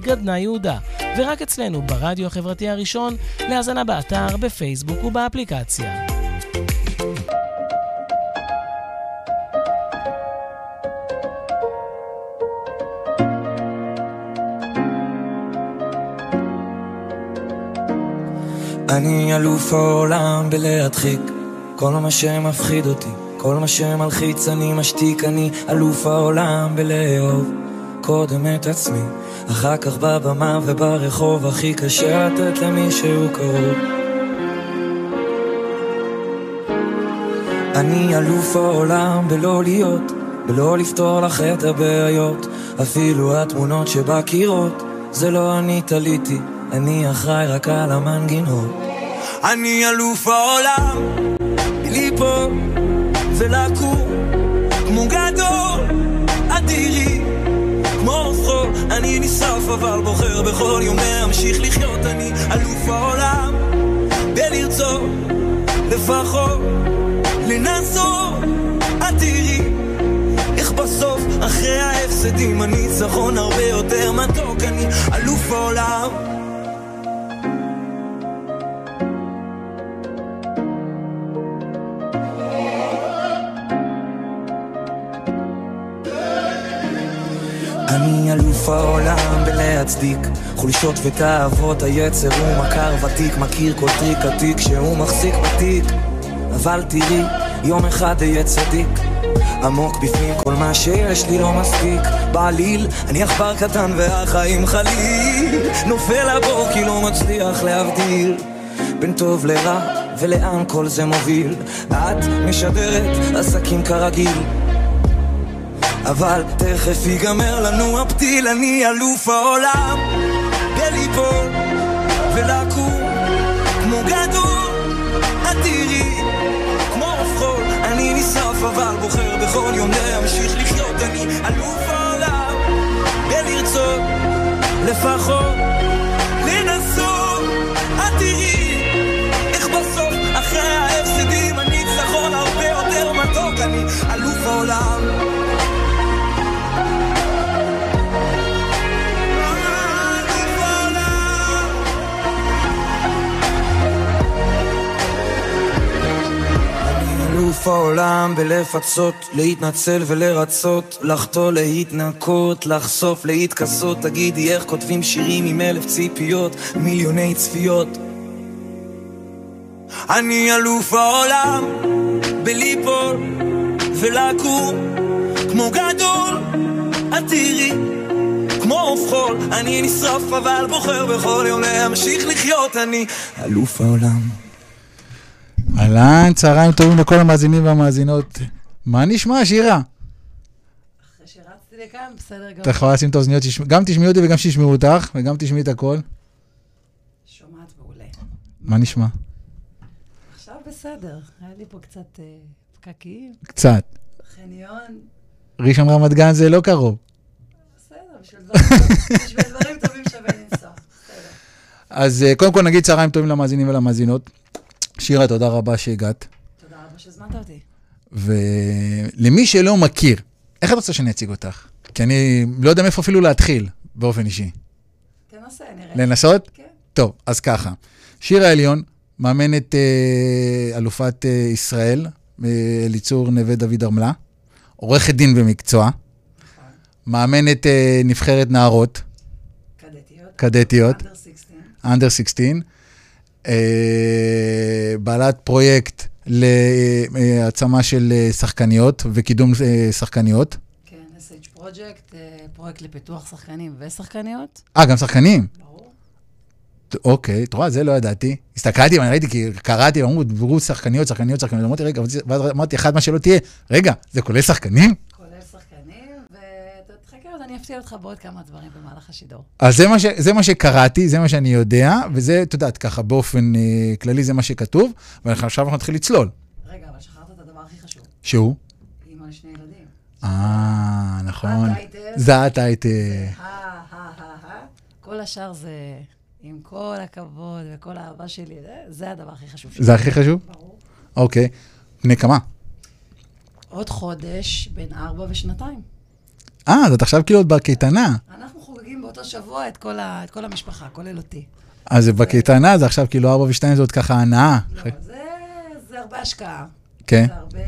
גדנה יהודה, ורק אצלנו ברדיו החברתי הראשון, להאזנה באתר, בפייסבוק ובאפליקציה. אני אלוף העולם בלהדחיק. כל מה שמפחיד אותי, כל מה שמלחיץ אני משתיק. אני אלוף העולם בלאהוב קודם את עצמי, אחר כך בבמה וברחוב הכי קשה לתת למישהו קרוב. אני אלוף העולם בלא להיות, בלא לפתור לך את הבעיות. אפילו התמונות שבקירות זה לא אני תליתי אני אחראי רק על המנגינות. אני אלוף העולם, ליפול ולקום כמו גדול, אדירי, אני נשרף אבל בוחר בכל יום להמשיך לחיות. אני אלוף העולם, בלרצות לפחות לנסות, אדירי איך בסוף אחרי ההפסדים הניצחון הרבה יותר מתוק. אני אלוף העולם העולם בלהצדיק חולשות ותאוות היצר הוא מכר ותיק מכיר כל טריק עתיק שהוא מחזיק בתיק. אבל תראי יום אחד אהיה צדיק עמוק בפנים כל מה שיש לי לא מספיק. בעליל אני עכבר קטן והחיים חליל. נופל לבור כי לא מצליח להבדיל בין טוב לרע ולאן כל זה מוביל? את משדרת עסקים כרגיל אבל תכף ייגמר לנו הפתיל, אני אלוף העולם. בליפול ולקום כמו גדול, אדירי כמו עוף חול, אני נשרף אבל בוחר בכל יום להמשיך לחיות, אני אלוף העולם. בלרצות לפחות לנסות, בסוף אחרי ההפסדים הניצחון הרבה יותר מתוק, אני אלוף העולם אלוף העולם בלפצות, להתנצל ולרצות, לחטוא, להתנקות, לחשוף, להתכסות, תגידי איך כותבים שירים עם אלף ציפיות, מיליוני צפיות. אני אלוף העולם בליפול ולקום כמו גדול, את תראי כמו עוף חול, אני נשרף אבל בוחר בכל יום להמשיך לחיות, אני אלוף העולם. אהלן, צהריים טובים לכל המאזינים והמאזינות. מה נשמע, שירה? אחרי שרצתי לכאן, בסדר גמור. אתה יכולה לשים את האוזניות, גם תשמעי אותי וגם שישמעו אותך, וגם תשמעי את הכל. שומעת מעולה. מה נשמע? עכשיו בסדר, היה לי פה קצת אה, פקקים, קצת. חניון, ראשון רמת גן זה לא קרוב. בסדר, בשביל דברים- טובים שווה לנסוע. אז אה, קודם כל נגיד צהריים טובים למאזינים ולמאזינות. שירה, תודה רבה שהגעת. תודה רבה שהזמנת אותי. ולמי שלא מכיר, איך את רוצה שאני אציג אותך? כי אני לא יודע מאיפה אפילו להתחיל, באופן אישי. תנסה, נראה. לנסות? כן. טוב, אז ככה. שירה עליון, מאמנת אה, אלופת אה, ישראל, אה, אליצור נווה דוד ארמלה, עורכת דין במקצוע, נכון. מאמנת אה, נבחרת נערות, קדטיות. קדטיות, אנדר 16. אנדר 16, אה, בעלת פרויקט להעצמה של אה, שחקניות וקידום אה, שחקניות. כן, SH פרויקט, פרויקט לפיתוח שחקנים ושחקניות. אה, גם שחקנים. ברור. אוקיי, אתה רואה, זה לא ידעתי. הסתכלתי, ואני ראיתי, כי קראתי, אמרו, דיברו שחקניות, שחקניות, שחקניות. אמרתי, רגע, ואז אמרתי, אחד מה שלא תהיה, רגע, זה כולל שחקנים? אני אפתיע אותך בעוד כמה דברים במהלך השידור. אז זה מה, ש, זה מה שקראתי, זה מה שאני יודע, וזה, את יודעת, ככה, באופן אה, כללי זה מה שכתוב, ועכשיו אנחנו נתחיל לצלול. רגע, אבל שכחת את הדבר הכי חשוב. שהוא? אימא לשני ילדים. אה, נכון. הטייטל. זה הטייטל. הא, הא. כל השאר זה, עם כל הכבוד וכל האהבה שלי, זה, זה הדבר הכי חשוב. שלי. זה הכי חשוב? ברור. אוקיי. בני כמה? עוד חודש, בין ארבע ושנתיים. אה, אז את עכשיו כאילו עוד בקייטנה. אנחנו חוגגים באותו שבוע את כל, ה, את כל המשפחה, כולל אותי. אז זה בקייטנה, זה עכשיו כאילו 4 ו-2 זאת ככה הנאה. לא, זה, זה הרבה השקעה. כן. זה הרבה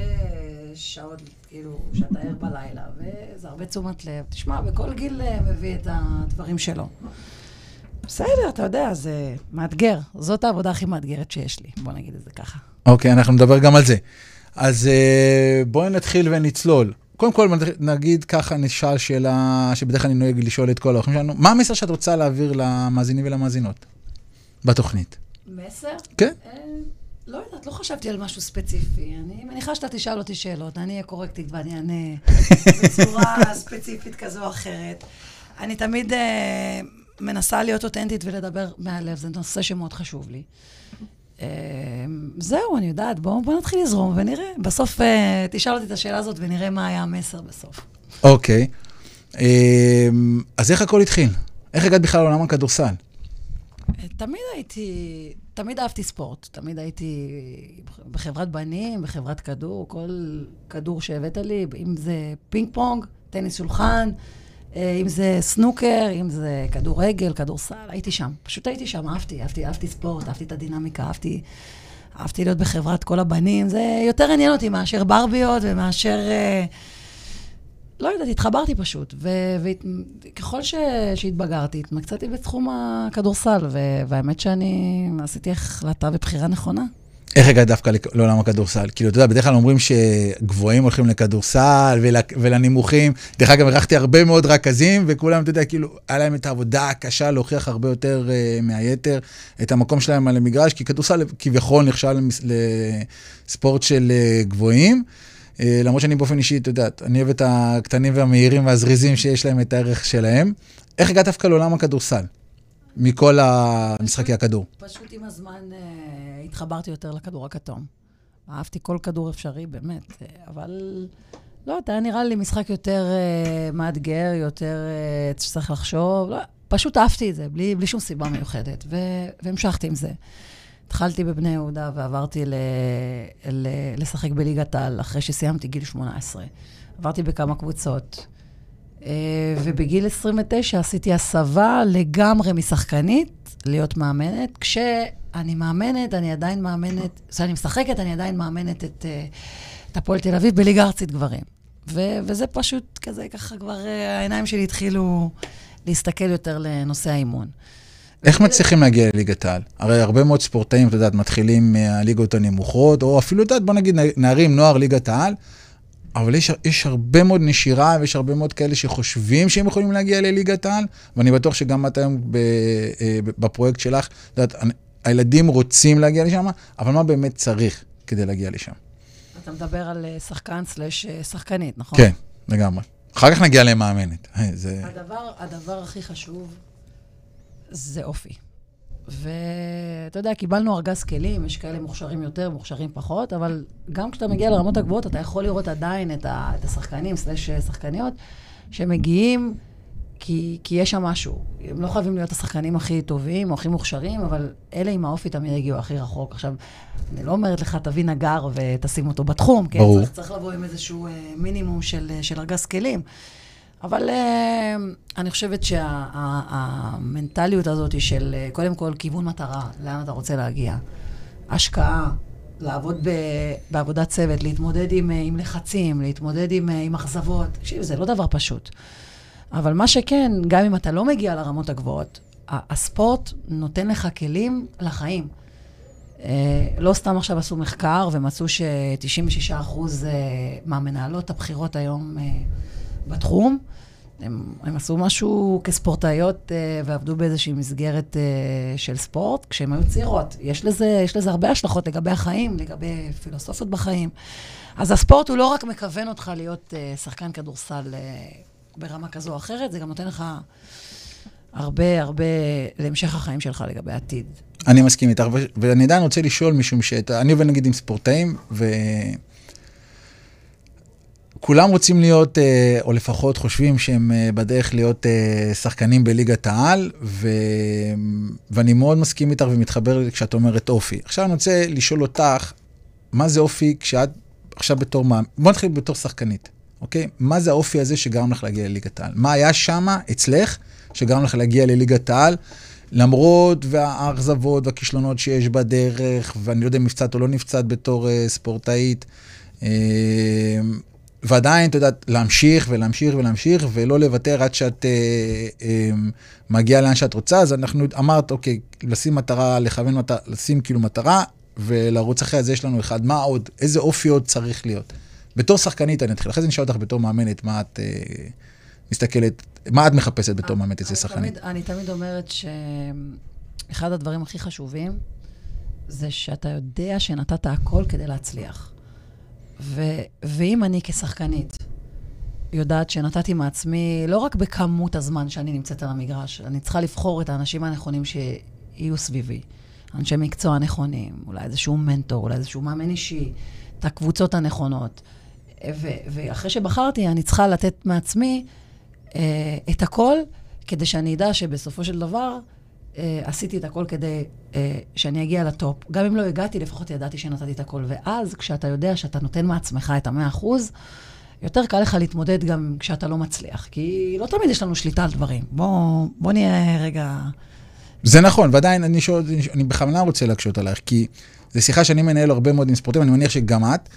שעות, כאילו, שאתה ער בלילה, וזה הרבה תשומת לב. תשמע, בכל גיל אה, מביא את הדברים שלו. בסדר, אתה יודע, זה מאתגר. זאת העבודה הכי מאתגרת שיש לי, בוא נגיד את זה ככה. אוקיי, אנחנו נדבר גם על זה. אז אה, בואי נתחיל ונצלול. קודם כל, נגיד ככה, נשאל שאלה שבדרך כלל אני נוהג לשאול את כל האורחים שלנו. מה המסר שאת רוצה להעביר למאזינים ולמאזינות בתוכנית? מסר? כן. אה, לא יודעת, לא חשבתי על משהו ספציפי. אני מניחה שאתה תשאל אותי שאלות, אני אהיה קורקטית ואני אענה בצורה ספציפית כזו או אחרת. אני תמיד אה, מנסה להיות אותנטית ולדבר מהלב, זה נושא שמאוד חשוב לי. אה, זהו, אני יודעת, בואו בוא נתחיל לזרום ונראה. בסוף אה, תשאל אותי את השאלה הזאת ונראה מה היה המסר בסוף. אוקיי. אה, אז איך הכל התחיל? איך הגעת בכלל לעולם הכדורסל? תמיד הייתי, תמיד אהבתי ספורט. תמיד הייתי בחברת בנים, בחברת כדור, כל כדור שהבאת לי, אם זה פינג פונג, טניס שולחן, אם זה סנוקר, אם זה כדורגל, כדורסל, הייתי שם. פשוט הייתי שם, אהבתי, אהבתי, אהבתי ספורט, אהבתי את הדינמיקה, אהבתי, אהבתי להיות בחברת כל הבנים. זה יותר עניין אותי מאשר ברביות ומאשר... אה, לא יודעת, התחברתי פשוט. וככל. שהתבגרתי, התמקצעתי בתחום הכדורסל. והאמת שאני עשיתי החלטה ובחירה נכונה. איך הגעת דווקא לעולם הכדורסל? כאילו, אתה יודע, בדרך כלל אומרים שגבוהים הולכים לכדורסל ול, ולנמוכים. דרך אגב, אירחתי הרבה מאוד רכזים, וכולם, אתה יודע, כאילו, היה להם את העבודה הקשה להוכיח הרבה יותר uh, מהיתר את המקום שלהם על המגרש, כי כדורסל כביכול נחשב לספורט של uh, גבוהים. Uh, למרות שאני באופן אישי, אתה יודע, אני אוהב את הקטנים והמהירים והזריזים שיש להם את הערך שלהם. איך הגעת דווקא לעולם הכדורסל? מכל המשחקי הכדור. פשוט עם הזמן uh, התחברתי יותר לכדור הכתום. אהבתי כל כדור אפשרי, באמת, uh, אבל לא היה נראה לי משחק יותר uh, מאתגר, יותר uh, שצריך לחשוב. לא, פשוט אהבתי את זה, בלי, בלי שום סיבה מיוחדת, ו- והמשכתי עם זה. התחלתי בבני יהודה ועברתי ל- ל- לשחק בליגת העל אחרי שסיימתי גיל 18. עברתי בכמה קבוצות. אה, ובגיל 29 עשיתי הסבה לגמרי משחקנית להיות מאמנת. כשאני מאמנת, אני עדיין מאמנת, כשאני משחקת, אני עדיין מאמנת את, אה, את הפועל תל אביב בליגה ארצית גברים. ו- וזה פשוט כזה, ככה כבר אה, העיניים שלי התחילו להסתכל יותר לנושא האימון. איך מצליחים להגיע לליגת העל? הרי הרבה מאוד ספורטאים, את יודעת, מתחילים מהליגות הנמוכות, או אפילו, את יודעת, בוא נגיד, נערים, נוער, ליגת העל, אבל יש, יש הרבה מאוד נשירה, ויש הרבה מאוד כאלה שחושבים שהם יכולים להגיע לליגת העל, ואני בטוח שגם את היום אה, בפרויקט שלך, את יודעת, הילדים רוצים להגיע לשם, אבל מה באמת צריך כדי להגיע לשם? אתה מדבר על אה, שחקן סלש אה, שחקנית, נכון? כן, לגמרי. אחר כך נגיע למאמנת. זה... הדבר, הדבר הכי חשוב זה אופי. ואתה יודע, קיבלנו ארגז כלים, יש כאלה מוכשרים יותר, מוכשרים פחות, אבל גם כשאתה מגיע לרמות הגבוהות, אתה יכול לראות עדיין את, ה, את השחקנים, סלש שחקניות, שמגיעים כי, כי יש שם משהו. הם לא חייבים להיות השחקנים הכי טובים או הכי מוכשרים, אבל אלה עם האופי תמיד הגיעו הכי רחוק. עכשיו, אני לא אומרת לך, תביא נגר ותשים אותו בתחום, כן? ברור. צריך, צריך לבוא עם איזשהו אה, מינימום של, של ארגז כלים. אבל אה, אני חושבת שהמנטליות הזאת של אה, קודם כל כיוון מטרה, לאן אתה רוצה להגיע, השקעה, לעבוד ב, בעבודת צוות, להתמודד עם, אה, עם לחצים, להתמודד עם, עם אכזבות, תקשיב, זה לא דבר פשוט. אבל מה שכן, גם אם אתה לא מגיע לרמות הגבוהות, הספורט נותן לך כלים לחיים. לא סתם עכשיו עשו מחקר ומצאו ש-96% מהמנהלות הבכירות היום בתחום. הם, הם עשו משהו כספורטאיות uh, ועבדו באיזושהי מסגרת uh, של ספורט כשהן היו צעירות. יש לזה, יש לזה הרבה השלכות לגבי החיים, לגבי פילוסופיות בחיים. אז הספורט הוא לא רק מכוון אותך להיות uh, שחקן כדורסל uh, ברמה כזו או אחרת, זה גם נותן לך הרבה הרבה להמשך החיים שלך לגבי העתיד. אני מסכים איתך, ואני עדיין רוצה לשאול משום שאני עובד נגיד עם ספורטאים, ו... כולם רוצים להיות, אה, או לפחות חושבים שהם אה, בדרך להיות אה, שחקנים בליגת העל, ו... ואני מאוד מסכים איתך ומתחבר כשאת אומרת אופי. עכשיו אני רוצה לשאול אותך, מה זה אופי כשאת עכשיו בתור מה... בוא נתחיל בתור שחקנית, אוקיי? מה זה האופי הזה שגרם לך להגיע לליגת העל? מה היה שם אצלך שגרם לך להגיע לליגת העל, למרות האכזבות והכישלונות שיש בדרך, ואני לא יודע אם נפצעת או לא נפצעת בתור uh, ספורטאית. ועדיין, את יודעת, להמשיך ולהמשיך ולהמשיך, ולא לוותר עד שאת אה, אה, מגיעה לאן שאת רוצה. אז אנחנו אמרת, אוקיי, לשים מטרה, לכוון מטרה, לשים כאילו מטרה, ולרוץ אחרי זה יש לנו אחד. מה עוד? איזה אופי עוד צריך להיות? בתור שחקנית אני אתחיל, אחרי זה נשאל אותך בתור מאמנת, מה את אה, מסתכלת, מה את מחפשת בתור מאמנת אצל שחקנית? אני תמיד אומרת שאחד הדברים הכי חשובים זה שאתה יודע שנתת הכל כדי להצליח. ו, ואם אני כשחקנית יודעת שנתתי מעצמי, לא רק בכמות הזמן שאני נמצאת על המגרש, אני צריכה לבחור את האנשים הנכונים שיהיו סביבי. אנשי מקצוע נכונים, אולי איזשהו מנטור, אולי איזשהו מאמן אישי, את הקבוצות הנכונות. ו- ואחרי שבחרתי, אני צריכה לתת מעצמי אה, את הכל, כדי שאני אדע שבסופו של דבר אה, עשיתי את הכל כדי שאני אגיע לטופ. גם אם לא הגעתי, לפחות ידעתי שנתתי את הכל. ואז, כשאתה יודע שאתה נותן מעצמך את המאה אחוז, יותר קל לך להתמודד גם כשאתה לא מצליח. כי לא תמיד יש לנו שליטה על דברים. בוא, בוא נהיה רגע... זה נכון, ועדיין אני, שואל, אני בכוונה רוצה להקשות עלייך, כי זו שיחה שאני מנהל הרבה מאוד עם ספורטים, אני מניח שגם את.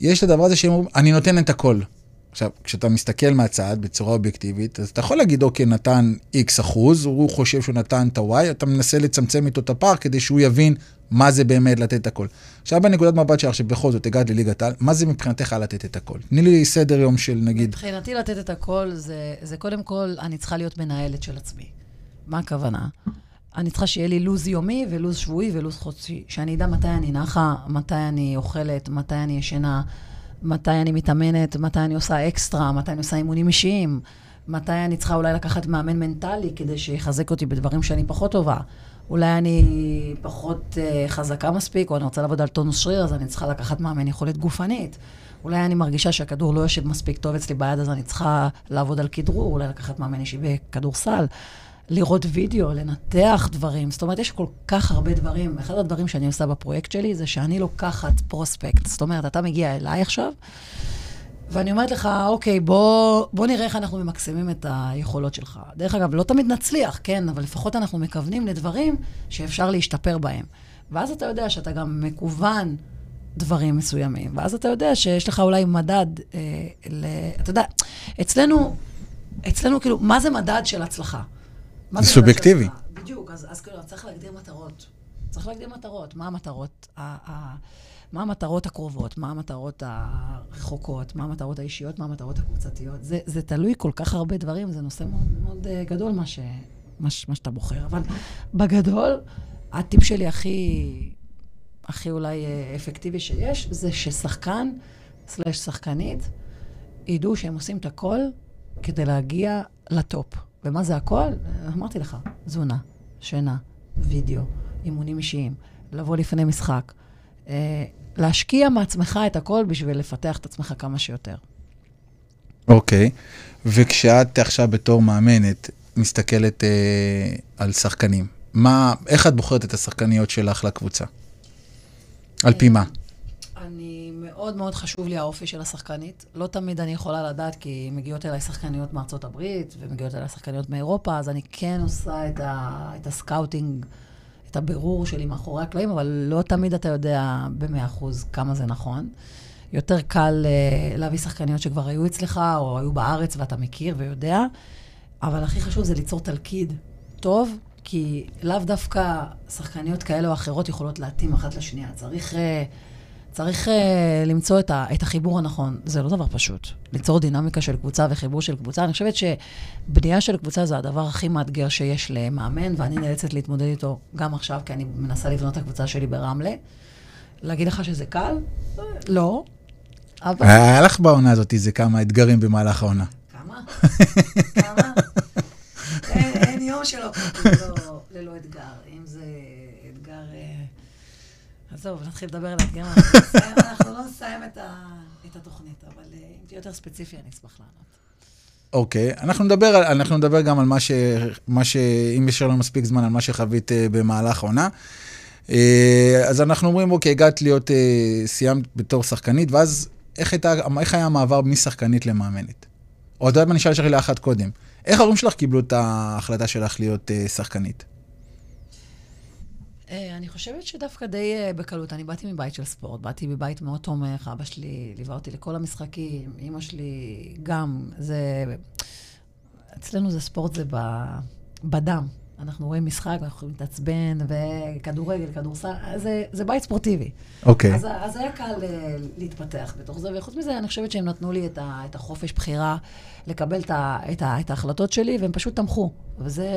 יש את הדבר הזה שהם אומרים, אני נותן את הכל. עכשיו, כשאתה מסתכל מהצד בצורה אובייקטיבית, אז אתה יכול להגיד, אוקיי, נתן X אחוז, הוא חושב שהוא נתן את ה-Y, אתה מנסה לצמצם איתו את הפער כדי שהוא יבין מה זה באמת לתת את הכל. עכשיו, בנקודת מבט שלך, שבכל זאת הגעת לליגת העל, מה זה מבחינתך לתת את הכל? תני לי סדר יום של נגיד... מבחינתי לתת את הכל זה, זה קודם כל, אני צריכה להיות מנהלת של עצמי. מה הכוונה? אני צריכה שיהיה לי לו"ז יומי ולו"ז שבועי ולו"ז חודשי. שאני אדע מתי אני נחה, מתי אני אוכלת, מתי אני ישנה. מתי אני מתאמנת, מתי אני עושה אקסטרה, מתי אני עושה אימונים אישיים, מתי אני צריכה אולי לקחת מאמן מנטלי כדי שיחזק אותי בדברים שאני פחות טובה. אולי אני פחות uh, חזקה מספיק, או אני רוצה לעבוד על טונוס שריר, אז אני צריכה לקחת מאמן יכולת גופנית. אולי אני מרגישה שהכדור לא יושב מספיק טוב אצלי ביד, אז אני צריכה לעבוד על כדרור, אולי לקחת מאמן אישי בכדורסל. לראות וידאו, לנתח דברים. זאת אומרת, יש כל כך הרבה דברים. אחד הדברים שאני עושה בפרויקט שלי זה שאני לוקחת פרוספקט. זאת אומרת, אתה מגיע אליי עכשיו, ואני אומרת לך, אוקיי, בוא, בוא נראה איך אנחנו ממקסמים את היכולות שלך. דרך אגב, לא תמיד נצליח, כן, אבל לפחות אנחנו מכוונים לדברים שאפשר להשתפר בהם. ואז אתה יודע שאתה גם מקוון דברים מסוימים. ואז אתה יודע שיש לך אולי מדד, אה, ל... אתה יודע, אצלנו, אצלנו כאילו, מה זה מדד של הצלחה? זה סובייקטיבי. בדיוק, אז, אז כאילו, צריך להגדיר מטרות. צריך להגדיר מטרות. מה המטרות? ה, ה, מה המטרות הקרובות? מה המטרות הרחוקות? מה המטרות האישיות? מה המטרות הקבוצתיות? זה, זה תלוי כל כך הרבה דברים, זה נושא מאוד מאוד uh, גדול, מה, ש, מה, מה שאתה בוחר. אבל בגדול, הטיפ שלי הכי, הכי אולי uh, אפקטיבי שיש, זה ששחקן, סלש שחקנית, ידעו שהם עושים את הכל כדי להגיע לטופ. ומה זה הכל? אמרתי לך, תזונה, שינה, וידאו, אימונים אישיים, לבוא לפני משחק. אה, להשקיע מעצמך את הכל בשביל לפתח את עצמך כמה שיותר. אוקיי, okay. וכשאת עכשיו בתור מאמנת מסתכלת אה, על שחקנים, מה, איך את בוחרת את השחקניות שלך לקבוצה? על פי מה? מאוד מאוד חשוב לי האופי של השחקנית. לא תמיד אני יכולה לדעת, כי מגיעות אליי שחקניות מארצות הברית, ומגיעות אליי שחקניות מאירופה, אז אני כן עושה את, ה, את ה scouting, את הבירור שלי מאחורי הקלעים, אבל לא תמיד אתה יודע במאה אחוז כמה זה נכון. יותר קל אה, להביא שחקניות שכבר היו אצלך, או היו בארץ ואתה מכיר ויודע, אבל הכי חשוב זה ליצור תלכיד טוב, כי לאו דווקא שחקניות כאלה או אחרות יכולות להתאים אחת לשנייה. צריך... Uh, צריך uh, למצוא את, ה, את החיבור הנכון. זה לא דבר פשוט. ליצור דינמיקה של קבוצה וחיבור של קבוצה. אני חושבת שבנייה של קבוצה זה הדבר הכי מאתגר שיש למאמן, ואני נאלצת להתמודד איתו גם עכשיו, כי אני מנסה לבנות את הקבוצה שלי ברמלה. להגיד לך שזה קל? לא. אבל... היה לך בעונה הזאת איזה כמה אתגרים במהלך העונה. כמה? כמה? אין, אין יום שלא ללא, ללא אתגר. אם זה. אה, עזוב, נתחיל לדבר על האתגר, אנחנו לא נסיים את התוכנית, אבל אה, אם תהיה יותר ספציפי, אני אשמח לענות. אוקיי, okay. אנחנו נדבר, אנחנו נדבר גם על מה ש... מה ש... אם יש לנו מספיק זמן, על מה שחווית uh, במהלך העונה. Uh, אז אנחנו אומרים, אוקיי, הגעת להיות, uh, סיימת בתור שחקנית, ואז איך, הייתה, איך היה המעבר משחקנית למאמנת? או אתה יודע מה, נשאל שאלה אחת קודם. איך ההורים שלך קיבלו את ההחלטה שלך להיות uh, שחקנית? אה, אני חושבת שדווקא די אה, בקלות. אני באתי מבית של ספורט, באתי מבית מאוד תומך, אבא שלי ליווה אותי לכל המשחקים, אימא שלי גם. זה... אצלנו זה ספורט, זה ב... בדם. אנחנו רואים משחק, אנחנו יכולים להתעצבן, וכדורגל, כדורסל, זה, זה בית ספורטיבי. אוקיי. אז, אז היה קל uh, להתפתח בתוך זה, וחוץ מזה, אני חושבת שהם נתנו לי את, ה, את החופש בחירה לקבל את, ה, את, ה, את ההחלטות שלי, והם פשוט תמכו. וזה,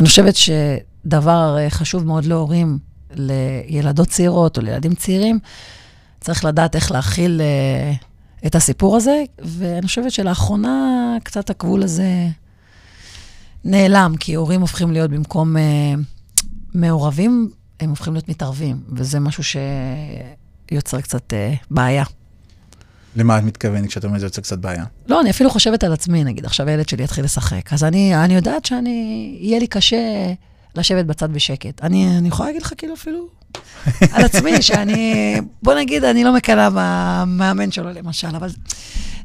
אני חושבת שדבר אה, חשוב מאוד להורים, לילדות צעירות או לילדים צעירים, צריך לדעת איך להכיל uh, את הסיפור הזה, ואני חושבת שלאחרונה קצת הגבול הזה... נעלם, כי הורים הופכים להיות במקום uh, מעורבים, הם הופכים להיות מתערבים, וזה משהו שיוצר קצת בעיה. למה את מתכוונת כשאת אומרת שזה יוצר קצת בעיה? לא, אני אפילו חושבת על עצמי, נגיד, עכשיו הילד שלי יתחיל לשחק, אז אני, אני יודעת שאני, יהיה לי קשה לשבת בצד בשקט. אני, אני יכולה להגיד לך כאילו אפילו על עצמי, שאני, בוא נגיד, אני לא מקנאה במאמן שלו למשל, אבל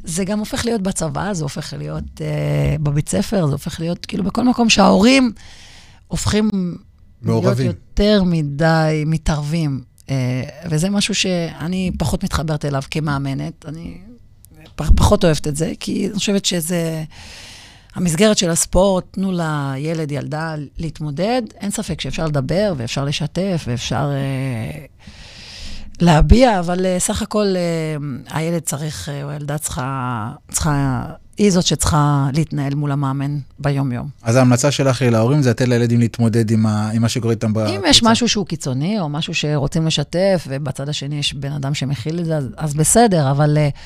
זה גם הופך להיות בצבא, זה הופך להיות uh, בבית ספר, זה הופך להיות כאילו בכל מקום שההורים הופכים מעורבים. להיות יותר מדי מתערבים. Uh, וזה משהו שאני פחות מתחברת אליו כמאמנת. אני פח, פחות אוהבת את זה, כי אני חושבת שזה... המסגרת של הספורט, תנו לילד, ילדה להתמודד. אין ספק שאפשר לדבר ואפשר לשתף ואפשר... Uh, להביע, אבל uh, סך הכל uh, הילד צריך, uh, או הילדה צריכה, צריכה, היא זאת שצריכה להתנהל מול המאמן ביום-יום. אז ההמלצה שלך להורים זה לתת לילדים להתמודד עם, ה, עם מה שקורה איתם בקבוצה. אם יש משהו שהוא קיצוני, או משהו שרוצים לשתף, ובצד השני יש בן אדם שמכיל את זה, אז, אז בסדר, אבל uh,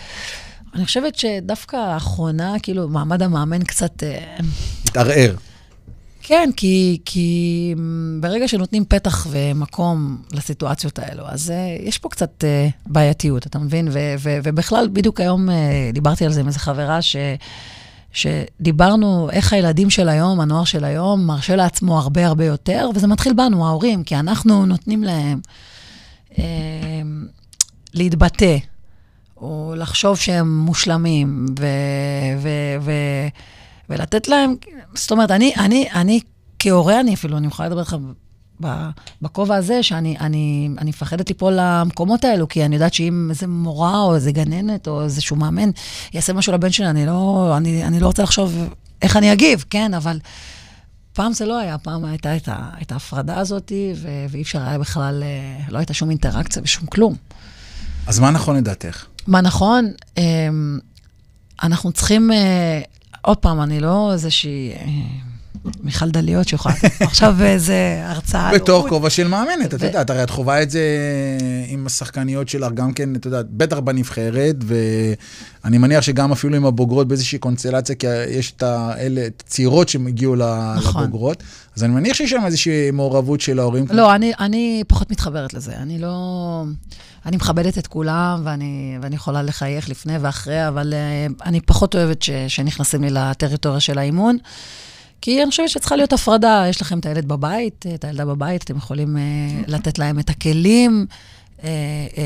אני חושבת שדווקא האחרונה, כאילו, מעמד המאמן קצת... התערער. כן, כי, כי ברגע שנותנים פתח ומקום לסיטואציות האלו, אז uh, יש פה קצת uh, בעייתיות, אתה מבין? ו, ו, ובכלל, בדיוק היום uh, דיברתי על זה עם איזו חברה, ש, שדיברנו איך הילדים של היום, הנוער של היום, מרשה לעצמו הרבה הרבה יותר, וזה מתחיל בנו, ההורים, כי אנחנו נותנים להם uh, להתבטא, או לחשוב שהם מושלמים, ו... ו, ו ולתת להם, זאת אומרת, אני, אני, אני כהורה, אני אפילו, אני יכולה לדבר איתך בכובע הזה, שאני אני, אני מפחדת ליפול למקומות האלו, כי אני יודעת שאם איזה מורה או איזה גננת או איזשהו מאמן יעשה משהו לבן שלי, אני לא, אני, אני לא רוצה לחשוב איך אני אגיב, כן? אבל פעם זה לא היה, פעם הייתה את, ההפרדה הזאת, ו, ואי אפשר היה בכלל, לא הייתה שום אינטראקציה ושום כלום. אז מה נכון לדעתך? מה נכון? אמ, אנחנו צריכים אה, עוד פעם, אני לא איזושהי אה, מיכל דליות שיכולה עכשיו איזה הרצאה. בתור כובע של מאמנת, את יודעת, הרי את חווה את זה עם השחקניות שלך, גם כן, את יודעת, בטח בנבחרת, ואני מניח שגם אפילו עם הבוגרות באיזושהי קונסטלציה, כי יש את האלה, את הצעירות שהן הגיעו נכון. לבוגרות, אז אני מניח שיש שם איזושהי מעורבות של ההורים. לא, אני, אני פחות מתחברת לזה. אני לא... אני מכבדת את כולם, ואני, ואני יכולה לחייך לפני ואחרי, אבל uh, אני פחות אוהבת ש, שנכנסים לי לטריטוריה של האימון. כי אני חושבת שצריכה להיות הפרדה. יש לכם את הילד בבית, את הילדה בבית, אתם יכולים uh, לתת להם את הכלים, uh, uh,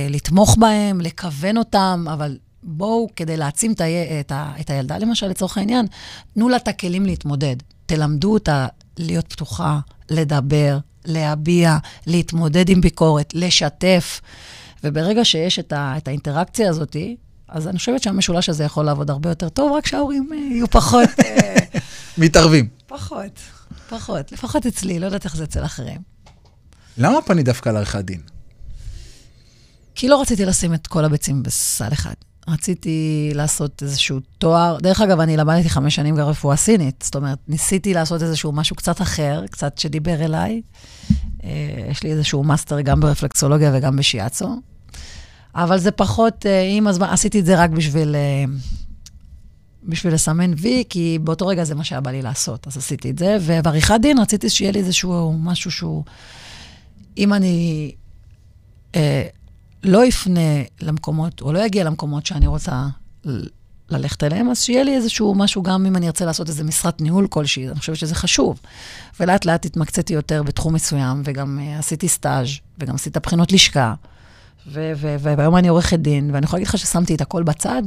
לתמוך בהם, לכוון אותם, אבל בואו, כדי להעצים את, ה, את, ה, את הילדה, למשל, לצורך העניין, תנו לה את הכלים להתמודד. תלמדו אותה להיות פתוחה, לדבר, להביע, להתמודד עם ביקורת, לשתף. וברגע שיש את, ה, את האינטראקציה הזאת, אז אני חושבת שהמשולש הזה יכול לעבוד הרבה יותר טוב, רק שההורים יהיו פחות... מתערבים. פחות, פחות. לפחות אצלי, לא יודעת איך זה אצל אחרים. למה פנית דווקא לעריכת דין? כי לא רציתי לשים את כל הביצים בסל אחד. רציתי לעשות איזשהו תואר. דרך אגב, אני למדתי חמש שנים גם רפואה סינית. זאת אומרת, ניסיתי לעשות איזשהו משהו קצת אחר, קצת שדיבר אליי. אה, יש לי איזשהו מאסטר גם ברפלקסולוגיה וגם בשיאצו. אבל זה פחות, אה, עם הזמן, עשיתי את זה רק בשביל, אה, בשביל לסמן וי, כי באותו רגע זה מה שהיה בא לי לעשות, אז עשיתי את זה. ובעריכת דין רציתי שיהיה לי איזשהו משהו שהוא, אם אני אה, לא אפנה למקומות, או לא אגיע למקומות שאני רוצה ללכת אליהם, אז שיהיה לי איזשהו משהו, גם אם אני ארצה לעשות איזה משרת ניהול כלשהי, אני חושבת שזה חשוב. ולאט לאט התמקצאתי יותר בתחום מסוים, וגם uh, עשיתי סטאז', וגם עשיתי את הבחינות לשכה, והיום אני עורכת דין, ואני יכולה להגיד לך ששמתי את הכל בצד,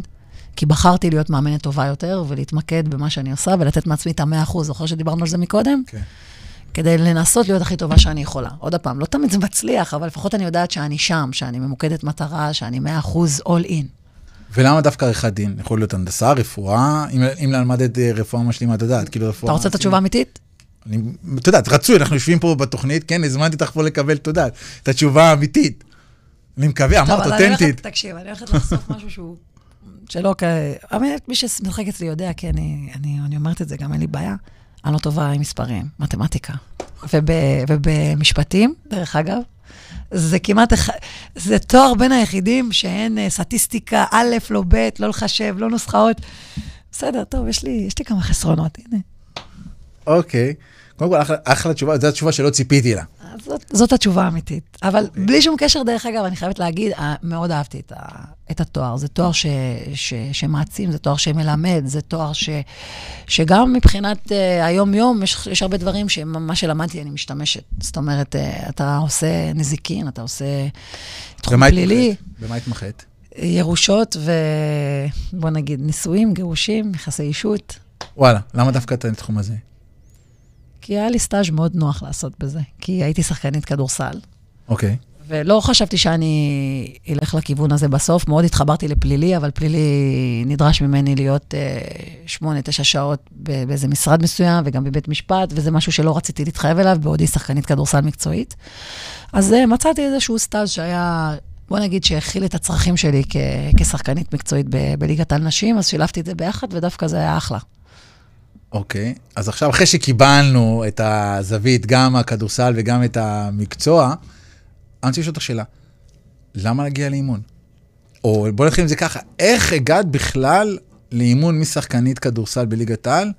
כי בחרתי להיות מאמנת טובה יותר ולהתמקד במה שאני עושה ולתת מעצמי את המאה אחוז, זוכר שדיברנו על זה מקודם? כן. כדי לנסות להיות הכי טובה שאני יכולה. עוד פעם, לא תמיד זה מצליח, אבל לפחות אני יודעת שאני שם, שאני ממוקדת מטרה, שאני מאה אחוז all in. ולמה דווקא עריכת דין? יכול להיות הנדסה, רפואה, אם, אם למדת אה, רפואה משלימה, את יודעת, כאילו רפואה... אתה רוצה את התשובה האמיתית? אני, את יודעת, רצוי, אנחנו יושבים פה בתוכנית, כן, הזמנתי אותך פה לקבל, את יודעת, את התשובה האמיתית. אני מקווה, אמרת אותנטית. תקשיב, אני הולכת לחשוף משהו שהוא... שלא כ... האמת, מי שמשחק אצלי יודע, כי אני, אני, אני אומרת את זה, גם אין לי בעיה. אני לא טובה עם מספרים, מתמטיקה. וב, ובמשפטים, דרך אגב, זה כמעט, זה תואר בין היחידים שאין אה, סטטיסטיקה, א', לא ב', לא לחשב, לא נוסחאות. בסדר, טוב, יש לי, יש לי כמה חסרונות, הנה. אוקיי. קודם כל, אחלה, אחלה תשובה, זו התשובה שלא ציפיתי לה. זאת, זאת התשובה האמיתית. אבל okay. בלי שום קשר, דרך אגב, אני חייבת להגיד, אה, מאוד אהבתי את, ה, את התואר. זה תואר ש, ש, שמעצים, זה תואר שמלמד, זה תואר ש, שגם מבחינת uh, היום-יום, יש, יש הרבה דברים שמה שלמדתי, אני משתמשת. זאת אומרת, uh, אתה עושה נזיקין, אתה עושה תחום פלילי? במה התמחית? ירושות ובוא נגיד נישואים, גירושים, יחסי אישות. וואלה, למה דווקא את התחום הזה? כי היה לי סטאז' מאוד נוח לעשות בזה, כי הייתי שחקנית כדורסל. אוקיי. ולא חשבתי שאני אלך לכיוון הזה בסוף. מאוד התחברתי לפלילי, אבל פלילי נדרש ממני להיות אה, שמונה, תשע שעות באיזה משרד מסוים, וגם בבית משפט, וזה משהו שלא רציתי להתחייב אליו, בעודי שחקנית כדורסל מקצועית. אז אה, מצאתי איזשהו סטאז' שהיה, בוא נגיד, שהכיל את הצרכים שלי כ- כשחקנית מקצועית ב- בליגת על נשים, אז שילבתי את זה ביחד, ודווקא זה היה אחלה. אוקיי, אז עכשיו אחרי שקיבלנו את הזווית, גם הכדורסל וגם את המקצוע, אני רוצה לשאול אותך שאלה, למה להגיע לאימון? או בוא נתחיל עם זה ככה, איך הגעת בכלל לאימון משחקנית כדורסל בליגת העל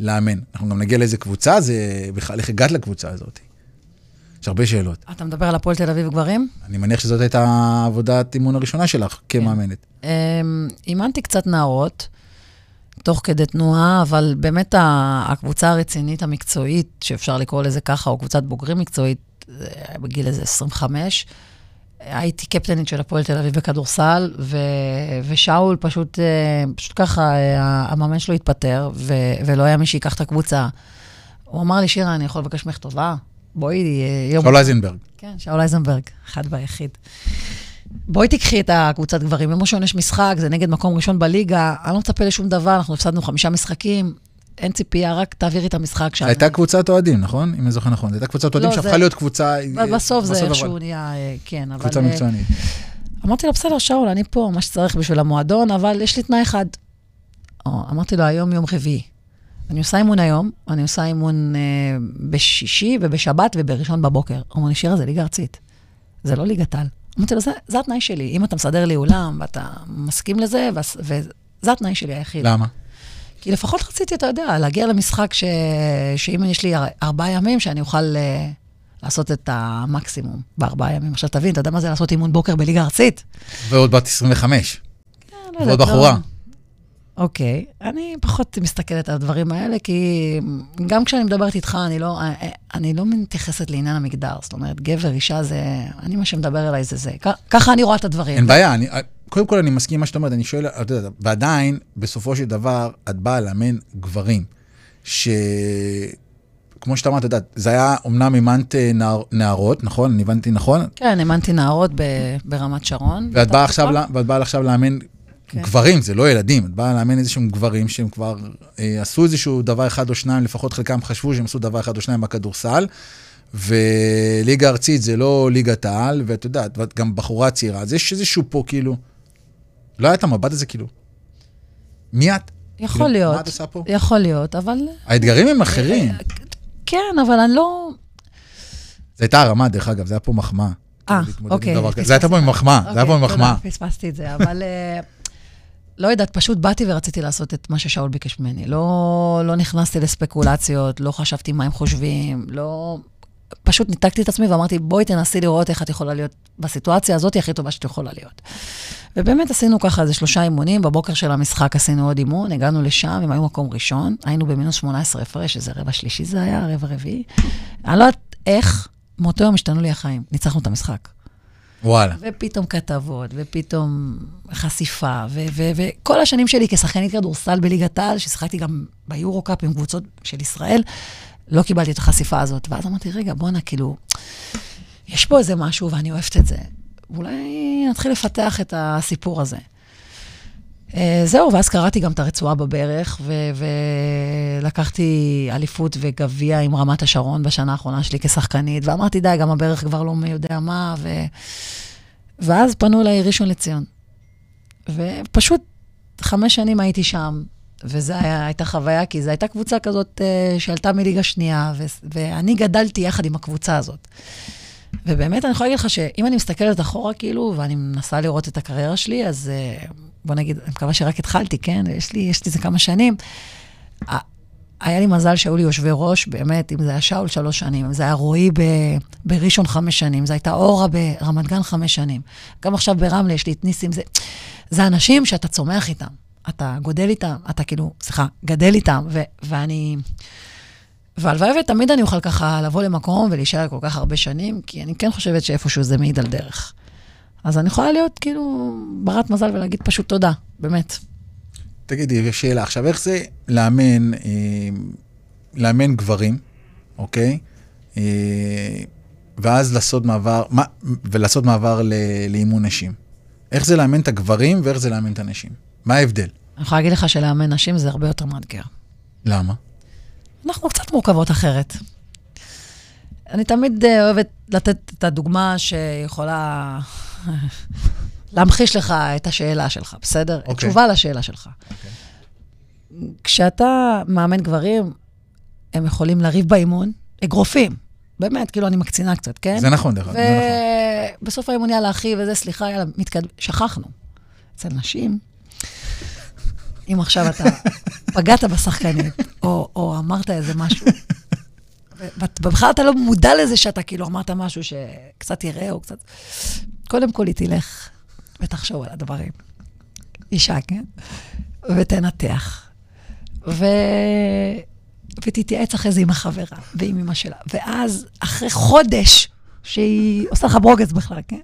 לאמן? אנחנו גם נגיע לאיזה קבוצה, זה בכלל, איך הגעת לקבוצה הזאת? יש הרבה שאלות. אתה מדבר על הפועל תל אביב גברים? אני מניח שזאת הייתה עבודת אימון הראשונה שלך כמאמנת. אמ, אימנתי קצת נערות, תוך כדי תנועה, אבל באמת הקבוצה הרצינית המקצועית, שאפשר לקרוא לזה ככה, או קבוצת בוגרים מקצועית, היה בגיל איזה 25. הייתי קפטנית של הפועל תל אביב בכדורסל, ו... ושאול פשוט, אה, פשוט ככה, אה, המאמן שלו התפטר, ו... ולא היה מי שיקח את הקבוצה. הוא אמר לי, שירה, אני יכול לבקש ממך טובה? בואי, אה, יום... שאול אייזנברג. כן, שאול אייזנברג, אחד והיחיד. בואי תיקחי את הקבוצת גברים, יום ראשון יש משחק, זה נגד מקום ראשון בליגה, אני לא מצפה לשום דבר, אנחנו הפסדנו חמישה משחקים, אין ציפייה, רק תעבירי את המשחק שם. הייתה קבוצת אוהדים, נכון? אם אני זוכר נכון. הייתה קבוצת אוהדים לא, שהפכה זה- להיות קבוצה... בסוף זה איכשהו נהיה, אה, כן, אבל... קבוצה אה, מקצוענית. אמרתי לו, בסדר, שאול, אני פה, מה שצריך בשביל המועדון, אבל יש לי תנאי אחד. אמרתי לו, היום יום רביעי. אני עושה אימון היום, אני עושה אימון אה, בשישי ובשבת ובראשון בבוקר. הוא אומר לי, שירה, זה ליגה ארצית. זה לא ליגת על. אמרתי לו, זה, זה התנאי שלי. אם אתה מסדר לי אולם ואתה מסכים לזה, וזה התנאי שלי היחיד. למה? כי לפחות רציתי, אתה יודע, להגיע למשחק ש... שאם יש לי אר- ארבעה ימים, שאני אוכל אה, לעשות את המקסימום בארבעה ימים. עכשיו תבין, אתה יודע מה זה לעשות אימון בוקר בליגה ארצית? ועוד בת 25. לא ועוד יודעת, בחורה. לא. אוקיי, אני פחות מסתכלת על הדברים האלה, כי גם כשאני מדברת איתך, אני לא, אני לא מתייחסת לעניין המגדר. זאת אומרת, גבר, אישה, זה... אני, מה שמדבר אליי זה זה. ככה אני רואה את הדברים. אין בעיה, אני, קודם כל אני מסכים עם מה שאת אומרת, אני שואל, את יודעת, ועדיין, בסופו של דבר, את באה לאמן גברים, ש... כמו שאתה אמרת, את יודעת, זה היה, אמנם אימנת אה, נער, נערות, נכון? אני הבנתי נכון? כן, האמנתי נערות ב, ברמת שרון. ואת באה עכשיו, באה עכשיו לאמן כן. גברים, זה לא ילדים, את באה לאמן איזשהם גברים שהם כבר אה, עשו איזשהו דבר אחד או שניים, לפחות חלקם חשבו שהם עשו דבר אחד או שניים בכדורסל, וליגה ארצית זה לא ליגת העל, ואת יודעת, ואת גם בחורה צעירה, אז יש איזשהו פה כאילו, לא היה את המבט הזה כאילו, מי את? יכול כאילו, להיות. מה את עושה פה? יכול להיות, אבל... האתגרים הם אחרים. כן, אבל אני לא... זו הייתה הרמה, דרך אגב, זה היה פה מחמאה. אה, אוקיי. זה הייתה פה מחמאה, זה היה פה אוקיי, מחמאה. פספסתי את זה, אבל אה, לא יודעת, פשוט באתי ורציתי לעשות את מה ששאול ביקש ממני. לא, לא נכנסתי לספקולציות, לא חשבתי מה הם חושבים, לא... פשוט ניתקתי את עצמי ואמרתי, בואי תנסי לראות איך את יכולה להיות בסיטואציה הזאת הכי טובה שאת יכולה להיות. ובאמת עשינו ככה איזה שלושה אימונים, בבוקר של המשחק עשינו עוד אימון, הגענו לשם, הם היו מקום ראשון, היינו במינוס 18 הפרש, איזה רבע שלישי זה היה, רבע רביעי. אני לא יודעת איך, מאותו יום השתנו לי החיים, ניצחנו את המשחק. וואלה. ופתאום כתבות, ופתאום חשיפה, וכל השנים שלי כשחקנית כדורסל בליגת העל, ששיחקתי גם ביורו-קאפ עם קבוצות של ישראל, לא קיבלתי את החשיפה הזאת. ואז אמרתי, רגע, בואנה, כאילו, יש פה איזה משהו ואני אוהבת את זה. אולי נתחיל לפתח את הסיפור הזה. אה, זהו, ואז קראתי גם את הרצועה בברך, ולקחתי אליפות וגביע עם רמת השרון בשנה האחרונה שלי כשחקנית, ואמרתי, די, גם הברך כבר לא מי יודע מה, ו... ואז פנו אליי ראשון לציון. ופשוט חמש שנים הייתי שם, וזו הייתה חוויה, כי זו הייתה קבוצה כזאת uh, שעלתה מליגה שנייה, ו- ואני גדלתי יחד עם הקבוצה הזאת. ובאמת, אני יכולה להגיד לך שאם אני מסתכלת אחורה, כאילו, ואני מנסה לראות את הקריירה שלי, אז uh, בוא נגיד, אני מקווה שרק התחלתי, כן? יש לי, יש לי איזה כמה שנים. היה לי מזל שהיו לי יושבי ראש, באמת, אם זה היה שאול שלוש שנים, אם זה היה רועי ב, בראשון חמש שנים, זו הייתה אורה ברמת גן חמש שנים. גם עכשיו ברמלה יש לי את ניסים, זה, זה אנשים שאתה צומח איתם, אתה גודל איתם, אתה כאילו, סליחה, גדל איתם, ו, ואני... והלוואי ותמיד אני אוכל ככה לבוא למקום ולהישאר כל כך הרבה שנים, כי אני כן חושבת שאיפשהו זה מעיד על דרך. אז אני יכולה להיות כאילו ברת מזל ולהגיד פשוט תודה, באמת. תגידי, יש שאלה. עכשיו, איך זה לאמן, אה, לאמן גברים, אוקיי? אה, ואז לעשות מעבר, מה, ולעשות מעבר ל, לאימון נשים. איך זה לאמן את הגברים ואיך זה לאמן את הנשים? מה ההבדל? אני יכולה להגיד לך שלאמן נשים זה הרבה יותר מאתגר. למה? אנחנו קצת מורכבות אחרת. אני תמיד אה, אוהבת לתת את הדוגמה שיכולה להמחיש לך את השאלה שלך, בסדר? Okay. אוקיי. תשובה לשאלה שלך. Okay. אוקיי. כשאתה מאמן גברים, הם יכולים לריב באימון, אגרופים. באמת, כאילו, אני מקצינה קצת, כן? זה נכון, דרך אגב, זה נכון. ובסוף האימון, יאללה, אחי, וזה, סליחה, יאללה, מתקד... שכחנו. אצל נשים, אם עכשיו אתה פגעת בשחקנית, או, או אמרת איזה משהו, ובכלל אתה לא מודע לזה שאתה כאילו אמרת משהו שקצת יראה או קצת... קודם כל היא תלך ותחשוב על הדברים. אישה, כן? ותנתח. ו... ותתייעץ אחרי זה עם החברה ועם אמא שלה. ואז, אחרי חודש, שהיא עושה לך ברוגז בכלל, כן?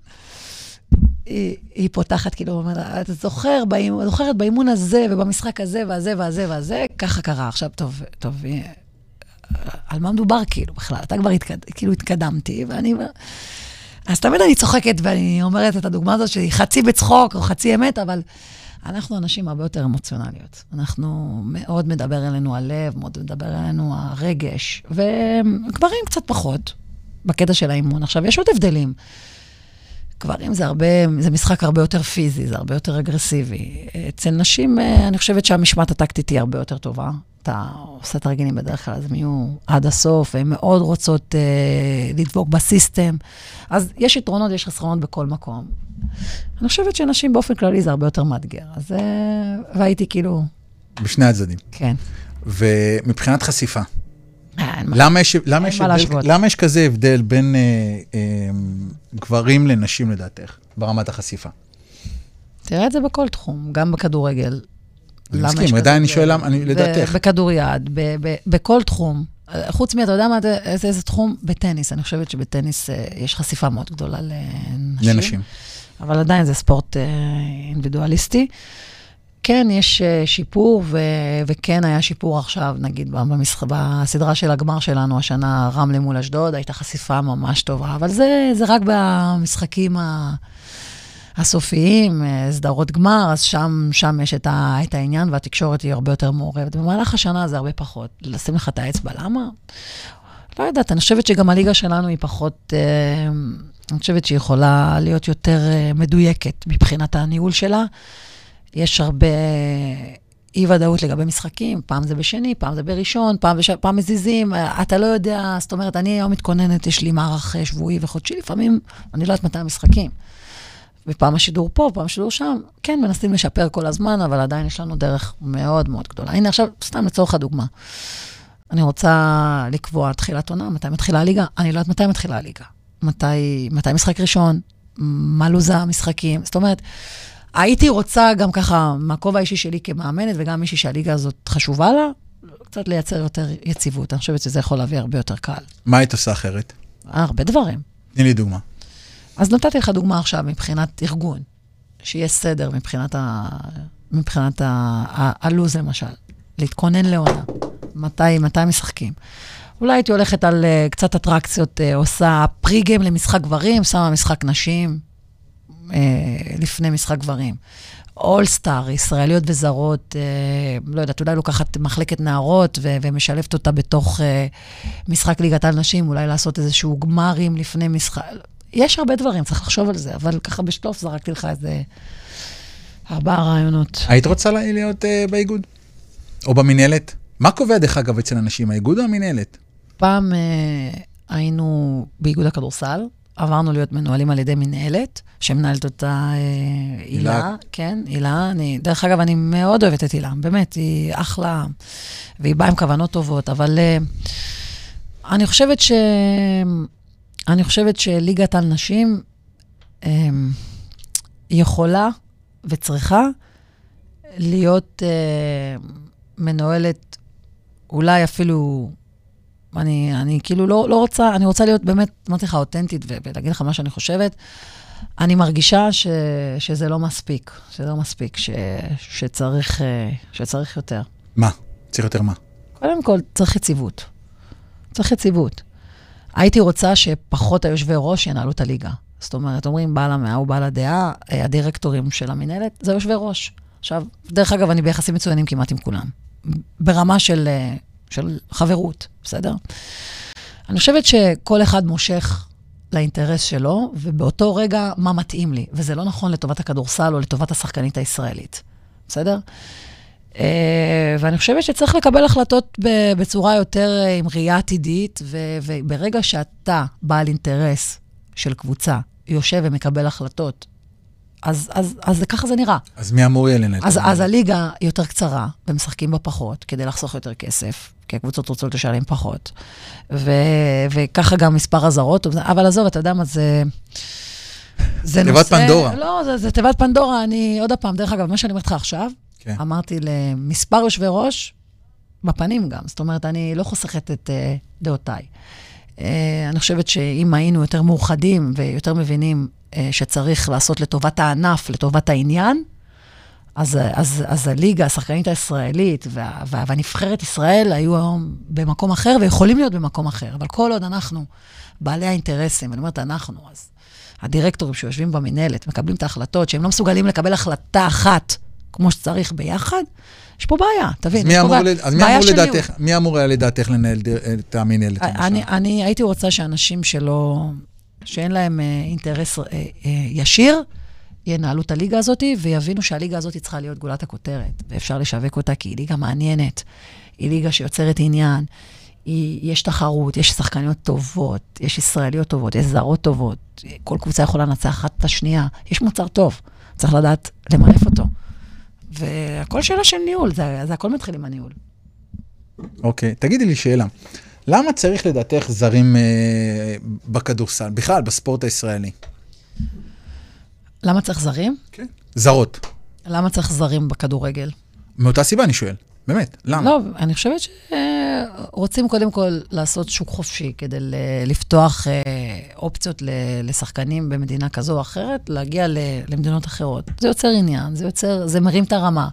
היא, היא פותחת, כאילו, אומרת, אתה זוכר, באימון, זוכרת באימון הזה ובמשחק הזה והזה והזה והזה, ככה קרה. עכשיו, טוב, טוב, על מה מדובר כאילו בכלל? אתה כבר התקד... כאילו התקדמתי, ואני... אז תמיד אני צוחקת ואני אומרת את הדוגמה הזאת שהיא חצי בצחוק או חצי אמת, אבל אנחנו אנשים הרבה יותר אמוציונליות. אנחנו, מאוד מדבר אלינו הלב, מאוד מדבר אלינו הרגש, וגברים קצת פחות בקטע של האימון. עכשיו, יש עוד הבדלים. גברים זה הרבה, זה משחק הרבה יותר פיזי, זה הרבה יותר אגרסיבי. אצל נשים, אני חושבת שהמשמעת הטקטית היא הרבה יותר טובה. אתה עושה את הרגילים בדרך כלל, אז הם יהיו עד הסוף, הן מאוד רוצות אה, לדבוק בסיסטם. אז יש יתרונות, יש חסרונות בכל מקום. אני חושבת שנשים באופן כללי זה הרבה יותר מאתגר. אז... אה, והייתי כאילו... בשני הצדדים. כן. ומבחינת חשיפה, אה, למה יש, למה, יש מה הבדל, להשוות. למה יש כזה הבדל בין אה, אה, גברים לנשים לדעתך, ברמת החשיפה? תראה את זה בכל תחום, גם בכדורגל. אני מסכים, עדיין אני שואל? למה, אני- לדעתך. בכדוריד, בכל תחום. חוץ מ, אתה יודע מה, זה- איזה, איזה תחום? בטניס. אני חושבת שבטניס אה, יש חשיפה מאוד גדולה לנשים. לנשים. אבל עדיין זה ספורט אה, אינדיבידואליסטי. כן, יש אה, שיפור, ו- וכן היה שיפור עכשיו, נגיד, במשח... בסדרה של הגמר שלנו השנה, רמלה מול אשדוד, הייתה חשיפה ממש טובה, אבל זה, זה רק במשחקים ה... הסופיים, אה, סדרות גמר, אז שם, שם יש את, ה, את העניין, והתקשורת היא הרבה יותר מעורבת. במהלך השנה זה הרבה פחות. לשים לך את האצבע, למה? לא יודעת, אני חושבת שגם הליגה שלנו היא פחות, אה, אני חושבת שהיא יכולה להיות יותר מדויקת מבחינת הניהול שלה. יש הרבה אי-ודאות לגבי משחקים, פעם זה בשני, פעם זה בראשון, פעם, בש... פעם מזיזים, אתה לא יודע, זאת אומרת, אני היום מתכוננת, יש לי מערך אה, שבועי וחודשי, לפעמים אני לא יודעת מתי המשחקים. ופעם השידור פה, פעם השידור שם, כן, מנסים לשפר כל הזמן, אבל עדיין יש לנו דרך מאוד מאוד גדולה. הנה עכשיו, סתם לצורך הדוגמה. אני רוצה לקבוע תחילת עונה, מתי מתחילה הליגה, אני לא יודעת מתי מתחילה הליגה. מתי, מתי משחק ראשון, מה לו"ז המשחקים. זאת אומרת, הייתי רוצה גם ככה, מהכובע האישי שלי כמאמנת, וגם מישהי שהליגה הזאת חשובה לה, קצת לייצר יותר יציבות. אני חושבת שזה יכול להביא הרבה יותר קל. מה היית עושה אחרת? הרבה דברים. תני לי דוגמה. אז נתתי לך דוגמה עכשיו מבחינת ארגון, שיהיה סדר מבחינת, ה... מבחינת ה... ה... הלו"ז למשל, להתכונן לעונה, מתי, מתי משחקים. אולי הייתי הולכת על uh, קצת אטרקציות, uh, עושה פרי-גיים למשחק גברים, שמה משחק נשים לפני משחק גברים. אולסטאר, ישראליות וזרות, uh, לא יודעת, אולי לוקחת מחלקת נערות ו- ומשלבת אותה בתוך uh, משחק ליגת על נשים, אולי לעשות איזשהו גמרים לפני משחק. יש הרבה דברים, צריך לחשוב על זה, אבל ככה בשלוף זרקתי לך איזה ארבעה רעיונות. היית רוצה להיות uh, באיגוד? או במינהלת? מה קובע, דרך אגב, אצל אנשים, האיגוד או המינהלת? פעם אה, היינו באיגוד הכדורסל, עברנו להיות מנוהלים על ידי מנהלת, שמנהלת אותה אה, הילה. כן, הילה. אני, דרך אגב, אני מאוד אוהבת את הילה, באמת, היא אחלה, והיא באה עם כוונות טובות, אבל אה, אני חושבת ש... אני חושבת שליגת על נשים אה, יכולה וצריכה להיות אה, מנוהלת אולי אפילו אני, אני כאילו לא, לא רוצה, אני רוצה להיות באמת, אמרתי לך, אותנטית ולהגיד לך מה שאני חושבת. אני מרגישה ש, שזה לא מספיק, שזה לא מספיק, ש, שצריך, אה, שצריך יותר. מה? צריך יותר מה? קודם כל, צריך יציבות. צריך יציבות. הייתי רוצה שפחות היושבי ראש ינהלו את הליגה. זאת אומרת, אומרים בעל המאה הוא בעל הדעה, אה, הדירקטורים של המינהלת, זה יושבי ראש. עכשיו, דרך אגב, אני ביחסים מצוינים כמעט עם כולם. ברמה של אה, של חברות, בסדר? אני חושבת שכל אחד מושך לאינטרס שלו, ובאותו רגע, מה מתאים לי. וזה לא נכון לטובת הכדורסל או לטובת השחקנית הישראלית, בסדר? Uh, ואני חושבת שצריך לקבל החלטות בצורה יותר uh, עם ראייה עתידית, וברגע שאתה בעל אינטרס של קבוצה, יושב ומקבל החלטות אז, אז, אז ככה זה נראה. אז מי אמור יהיה לנהל? אז, אז הליגה יותר קצרה, ומשחקים בה פחות, כדי לחסוך יותר כסף, כי הקבוצות רוצות לשלם פחות. ו, וככה גם מספר אזהרות, אבל עזוב, אתה יודע מה, זה... זה תיבת נושא... פנדורה. לא, זה, זה תיבת פנדורה. אני, עוד פעם, דרך אגב, מה שאני אומרת לך עכשיו, כן. אמרתי למספר יושבי ראש, בפנים גם. זאת אומרת, אני לא חוסכת את uh, דעותיי. Uh, אני חושבת שאם היינו יותר מאוחדים ויותר מבינים אה, שצריך לעשות לטובת הענף, לטובת העניין, אז, אז, אז הליגה, השחקנית הישראלית וה, וה, והנבחרת ישראל היו היום במקום אחר ויכולים להיות במקום אחר. אבל כל עוד אנחנו בעלי האינטרסים, אני אומרת אנחנו, אז הדירקטורים שיושבים במינהלת מקבלים את ההחלטות, שהם לא מסוגלים לקבל החלטה אחת כמו שצריך ביחד, יש פה בעיה, תבין. אז מי אמור, לד... אז מי אמור לדעתך, מי אמור היה לדעתך לנהל את המינהלת? אני, אני הייתי רוצה שאנשים שלא... שאין להם אה, אינטרס אה, אה, ישיר, ינהלו את הליגה הזאת ויבינו שהליגה הזאת צריכה להיות גולת הכותרת, ואפשר לשווק אותה כי היא ליגה מעניינת, היא ליגה שיוצרת עניין, היא, יש תחרות, יש שחקניות טובות, יש ישראליות טובות, יש זרות טובות, כל קבוצה יכולה לנצח אחת את השנייה, יש מוצר טוב, צריך לדעת למנף אותו. והכל שאלה של ניהול, זה, זה הכל מתחיל עם הניהול. אוקיי, okay, תגידי לי שאלה. למה צריך לדעתך זרים אה, בכדורסל, בכלל בספורט הישראלי? למה צריך זרים? כן. זרות. למה צריך זרים בכדורגל? מאותה סיבה אני שואל, באמת, למה? לא, אני חושבת שרוצים קודם כל לעשות שוק חופשי כדי לפתוח אה, אופציות לשחקנים במדינה כזו או אחרת, להגיע למדינות אחרות. זה יוצר עניין, זה יוצר, זה מרים את הרמה.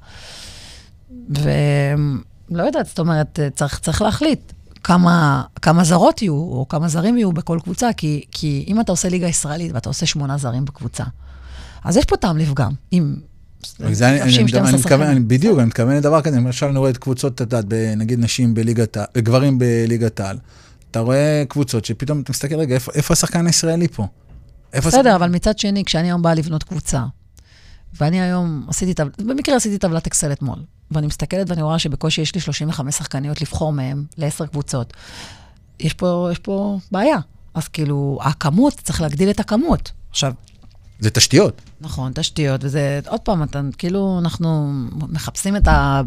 ולא יודעת, זאת אומרת, צריך, צריך להחליט. כמה, כמה זרות יהיו, או כמה זרים יהיו בכל קבוצה, כי, כי אם אתה עושה ליגה ישראלית ואתה עושה שמונה זרים בקבוצה, אז יש פה טעם לפגם. אם... בדיוק, אני מתכוון לדבר כזה, למשל אני רואה את קבוצות, את יודעת, נגיד נשים בליגת העל, גברים בליגת העל, אתה רואה קבוצות שפתאום אתה מסתכל, רגע, איפה השחקן הישראלי פה? בסדר, אבל מצד שני, כשאני היום באה לבנות קבוצה, ואני היום עשיתי, במקרה עשיתי טבלת אקסל אתמול, ואני מסתכלת ואני רואה שבקושי יש לי 35 שחקניות לבחור מהם לעשר קבוצות. יש פה, יש פה בעיה. אז כאילו, הכמות, צריך להגדיל את הכמות. עכשיו... זה תשתיות. נכון, תשתיות, וזה, עוד פעם, אתה, כאילו, אנחנו מחפשים את, ה,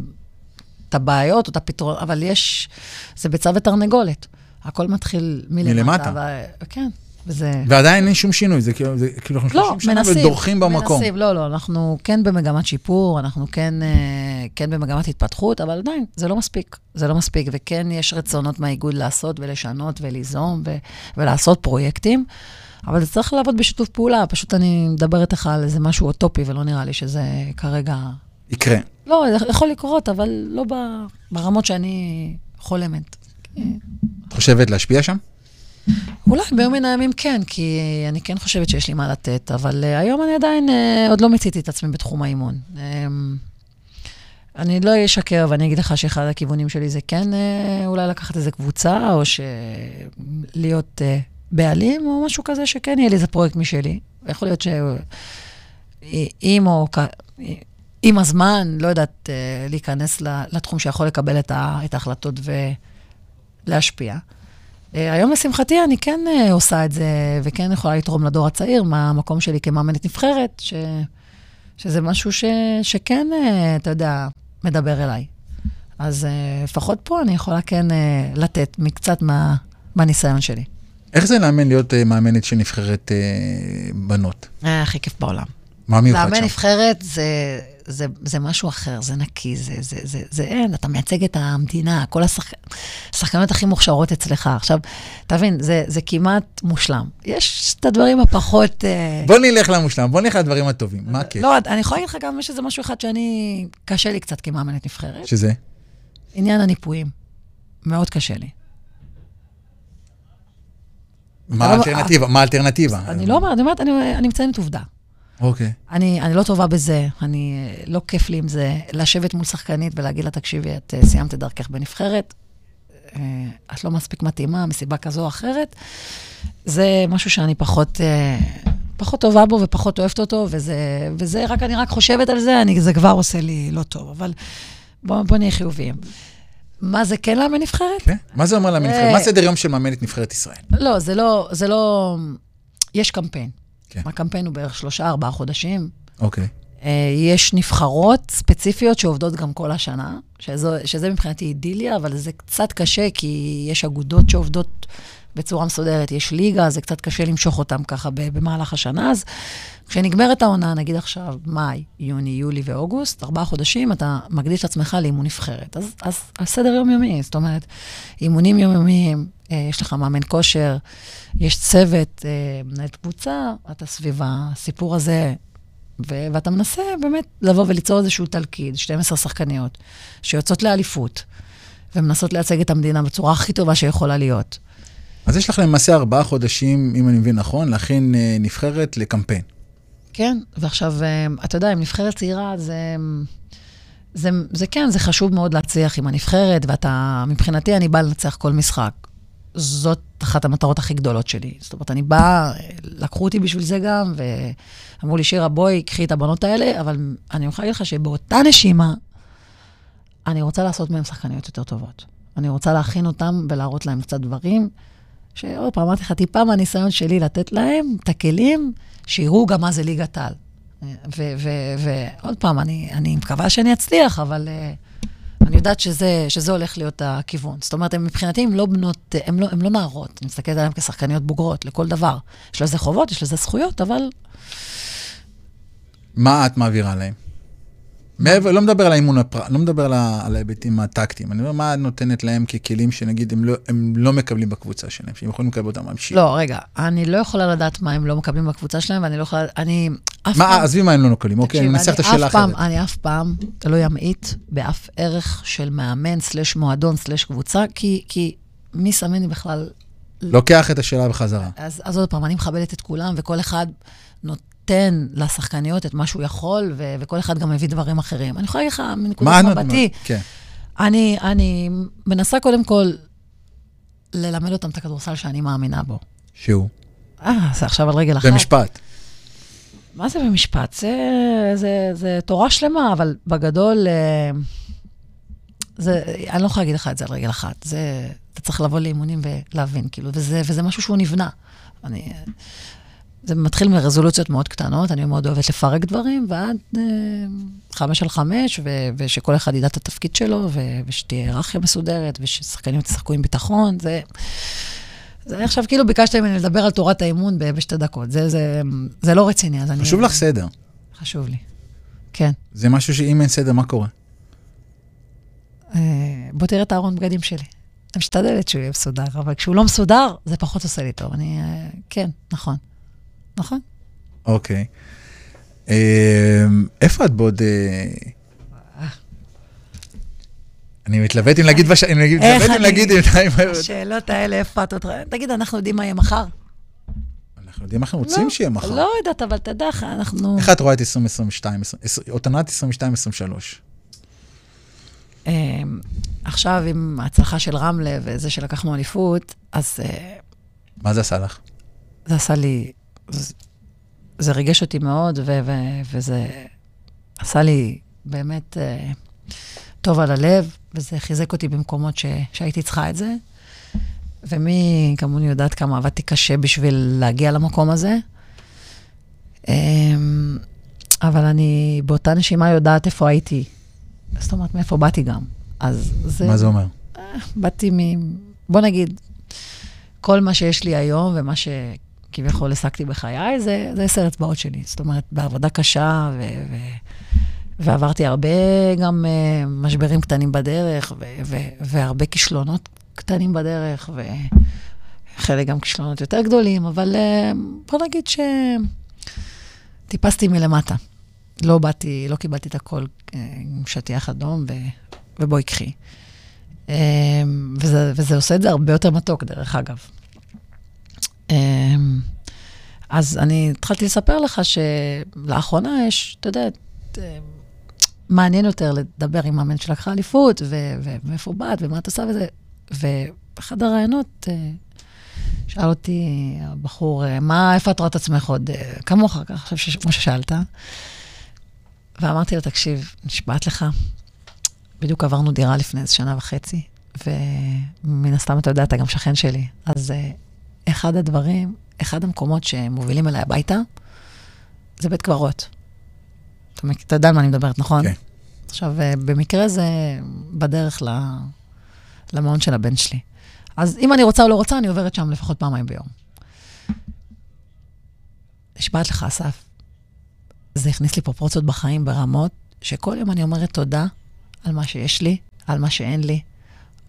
את הבעיות את הפתרון, אבל יש, זה ביצה ותרנגולת. הכל מתחיל מלמטה. מלמטה. ו... כן, וזה... ועדיין אין שום שינוי, זה כאילו, זה, כאילו אנחנו לא, שנים מנסים, ודורכים במקום. מנסים, לא, לא, אנחנו כן במגמת שיפור, אנחנו כן, אה, כן במגמת התפתחות, אבל עדיין, זה לא מספיק. זה לא מספיק, וכן יש רצונות מהאיגוד לעשות ולשנות וליזום ו, ולעשות פרויקטים, אבל זה צריך לעבוד בשיתוף פעולה, פשוט אני מדברת איתך על איזה משהו אוטופי, ולא נראה לי שזה כרגע... יקרה. לא, זה יכול לקרות, אבל לא ברמות שאני חולמת. את חושבת להשפיע שם? אולי ביום מן הימים כן, כי אני כן חושבת שיש לי מה לתת, אבל uh, היום אני עדיין uh, עוד לא מיציתי את עצמי בתחום האימון. Um, אני לא אשקר ואני אגיד לך שאחד הכיוונים שלי זה כן uh, אולי לקחת איזה קבוצה, או להיות uh, בעלים, או משהו כזה שכן יהיה לי איזה פרויקט משלי. יכול להיות שאם או... עם הזמן, לא יודעת, uh, להיכנס לתחום שיכול לקבל את, ההחלטות ולהשפיע. אה, היום, לשמחתי, אני כן אה, עושה את זה, וכן יכולה לתרום לדור הצעיר מהמקום שלי כמאמנת נבחרת, ש, שזה משהו ש, שכן, אה, אתה יודע, מדבר אליי. אז לפחות פה אני יכולה כן לתת מקצת מה, מהניסיון שלי. איך זה לאמן להיות מאמנת של נבחרת בנות? הכי כיף בעולם. מה מיוחד שם? לאמן נבחרת זה, זה, זה משהו אחר, זה נקי, זה, זה, זה, זה אין, אתה מייצג את המדינה, כל השחקנות הכי מוכשרות אצלך. עכשיו, תבין, זה, זה כמעט מושלם. יש את הדברים הפחות... אה, בוא נלך למושלם, בוא נלך לדברים הטובים, מה הכיף? לא, אני יכולה להגיד לך גם, יש איזה משהו אחד שאני, קשה לי קצת כמאמנת נבחרת. שזה? עניין הניפויים. מאוד קשה לי. מה האלטרנטיבה? מה האלטרנטיבה? אני לא אומרת, אני אומרת, אני מציינת עובדה. אוקיי. אני, אני לא טובה בזה, אני, לא כיף לי עם זה. לשבת מול שחקנית ולהגיד לה, תקשיבי, את uh, סיימת את דרכך בנבחרת, uh, את לא מספיק מתאימה מסיבה כזו או אחרת. זה משהו שאני פחות, uh, פחות טובה בו ופחות אוהבת אותו, וזה, וזה רק, אני רק חושבת על זה, אני, זה כבר עושה לי לא טוב, אבל בואו בוא נהיה חיוביים. מה זה כן לאמן נבחרת? כן, מה זה אומר לאמן נבחרת? מה סדר יום של מאמנת נבחרת ישראל? לא, זה לא, זה לא... יש קמפיין. כן. הקמפיין הוא בערך שלושה, ארבעה חודשים. אוקיי. Uh, יש נבחרות ספציפיות שעובדות גם כל השנה, שזו, שזה מבחינתי אידיליה, אבל זה קצת קשה, כי יש אגודות שעובדות בצורה מסודרת, יש ליגה, זה קצת קשה למשוך אותם ככה במהלך השנה. אז כשנגמרת העונה, נגיד עכשיו מאי, יוני, יולי ואוגוסט, ארבעה חודשים, אתה מקדיש את עצמך לאימון נבחרת. אז, אז הסדר יומיומי, זאת אומרת, אימונים יומיומיים, אה, יש לך מאמן כושר, יש צוות, אה, מנהלת קבוצה, אתה סביב הסיפור הזה, ו- ואתה מנסה באמת לבוא וליצור איזשהו תלכיד, 12 שחקניות, שיוצאות לאליפות, ומנסות לייצג את המדינה בצורה הכי טובה שיכולה להיות. אז יש לך למעשה ארבעה חודשים, אם אני מבין נכון, להכין אה, נבחרת לקמפיין. כן, ועכשיו, אתה יודע, עם נבחרת צעירה זה... זה, זה כן, זה חשוב מאוד להצליח עם הנבחרת, ואתה, מבחינתי, אני באה לנצח כל משחק. זאת אחת המטרות הכי גדולות שלי. זאת אומרת, אני באה, לקחו אותי בשביל זה גם, ואמרו לי, שירה, בואי, קחי את הבנות האלה, אבל אני יכולה להגיד לך שבאותה נשימה, אני רוצה לעשות מהן שחקניות יותר טובות. אני רוצה להכין אותן ולהראות להן קצת דברים, שעוד פעם, אמרתי לך, טיפה מהניסיון שלי לתת להם את הכלים, שיראו גם מה זה ליגת העל. ועוד פעם, אני, אני מקווה שאני אצליח, אבל... Uh, אני יודעת שזה, שזה הולך להיות הכיוון. זאת אומרת, הם מבחינתי הם לא בנות, הם לא, הם לא נערות. אני מסתכלת עליהן כשחקניות בוגרות לכל דבר. יש לזה חובות, יש לזה זכויות, אבל... מה את מעבירה להם? מעבר, לא מדבר על האימון הפרט, לא מדבר על ההיבטים הטקטיים, אני אומר, מה נותנת להם ככלים שנגיד הם לא, הם לא מקבלים בקבוצה שלהם, שהם יכולים לקבל אותם ממשיך? לא, רגע, אני לא יכולה לדעת מה הם לא מקבלים בקבוצה שלהם, ואני לא יכולה, אני אף מה, פעם... עזבי מה הם לא מקבלים, אוקיי, אני מנסח את השאלה אחרת. אני אף פעם לא אמעיט באף ערך של מאמן, סלש מועדון, סלש קבוצה, כי, כי מי לי בכלל... לוקח את השאלה בחזרה. אז, אז עוד פעם, אני מכבדת את כולם, וכל אחד נות... נותן לשחקניות את מה שהוא יכול, ו- וכל אחד גם מביא דברים אחרים. אני יכולה להגיד לך מנקודת מבטי, כן. אני, אני מנסה קודם כל ללמד אותם את הכדורסל שאני מאמינה בו. שהוא? אה, זה עכשיו על רגל אחת. במשפט. מה זה במשפט? זה, זה, זה תורה שלמה, אבל בגדול, אה, זה, אני לא יכולה להגיד לך את זה על רגל אחת. זה, אתה צריך לבוא לאימונים ולהבין, כאילו, וזה, וזה משהו שהוא נבנה. אני, זה מתחיל מרזולוציות מאוד קטנות, אני מאוד אוהבת לפרק דברים, ועד אה, חמש על חמש, ו- ושכל אחד ידע את התפקיד שלו, ו- ושתהיה היררכיה מסודרת, וששחקנים ישחקו עם ביטחון. זה, זה עכשיו כאילו ביקשת ממני לדבר על תורת האימון בשתי דקות. זה, זה, זה לא רציני, אז אני... חשוב לך סדר. חשוב לי, כן. זה משהו שאם אין סדר, מה קורה? אה, בוא תראה את הארון בגדים שלי. אני משתדלת שהוא יהיה מסודר, אבל כשהוא לא מסודר, זה פחות עושה לי טוב. אני, אה, כן, נכון. נכון. אוקיי. אה, איפה את בעוד... אה, אני מתלבט אם להגיד, בש- אני מתלבט אם להגיד, השאלות האלה, איפה את עוד... תגיד, אנחנו יודעים מה יהיה מחר? אנחנו יודעים מה אנחנו רוצים שיהיה מחר. לא יודעת, אבל אתה יודע, אנחנו... איך את רואה את 2022, או עונת 22-23? אמ, עכשיו, עם ההצלחה של רמלה וזה שלקחנו אליפות, אז אה, מה זה עשה לך? זה עשה לי... זה- ריגש אותי מאוד, ו- ו- וזה עשה לי באמת אה, טוב על הלב, וזה חיזק אותי במקומות ש- שהייתי צריכה את זה. ומי כמוני יודעת כמה עבדתי קשה בשביל להגיע למקום הזה. אמ, אבל אני באותה נשימה יודעת איפה הייתי. זאת אומרת, מאיפה באתי גם. אז זה... מה זה אומר? באתי מ... בוא נגיד, כל מה שיש לי היום ומה שכביכול השגתי בחיי, זה, זה עשר אצבעות שלי. זאת אומרת, בעבודה קשה, ו... ו... ועברתי הרבה גם uh, משברים קטנים בדרך, ו... ו... והרבה כישלונות קטנים בדרך, וחלק גם כישלונות יותר גדולים, אבל uh, בוא נגיד שטיפסתי מלמטה. לא באתי, לא קיבלתי את הכל uh, עם שטיח אדום, ו... ובואי קחי. אמ, וזה, וזה עושה את זה הרבה יותר מתוק, דרך אגב. אמ, אז אני התחלתי לספר לך שלאחרונה יש, אתה יודע, אה, מעניין יותר לדבר עם מאמן שלקחה אליפות, ומאיפה באת, ומה את עושה וזה. ובאחד הראיונות אה, שאל אותי הבחור, אה, מה, איפה את רואה את עצמך עוד, אה, כמוך, עכשיו, כמו ששאלת. ואמרתי לו, תקשיב, נשבעת לך, בדיוק עברנו דירה לפני איזה שנה וחצי, ומן הסתם אתה יודע, אתה גם שכן שלי. אז אחד הדברים, אחד המקומות שמובילים אליי הביתה, זה בית קברות. אתה, יודע על מה אני מדברת, נכון? כן. עכשיו, אה, במקרה זה בדרך ל... למעון של הבן שלי. אז אם אני רוצה או לא רוצה, אני עוברת שם לפחות פעמיים ביום. נשבעת לך, אסף. זה הכניס לי פרופורציות בחיים ברמות שכל יום אני אומרת תודה על מה שיש לי, על מה שאין לי.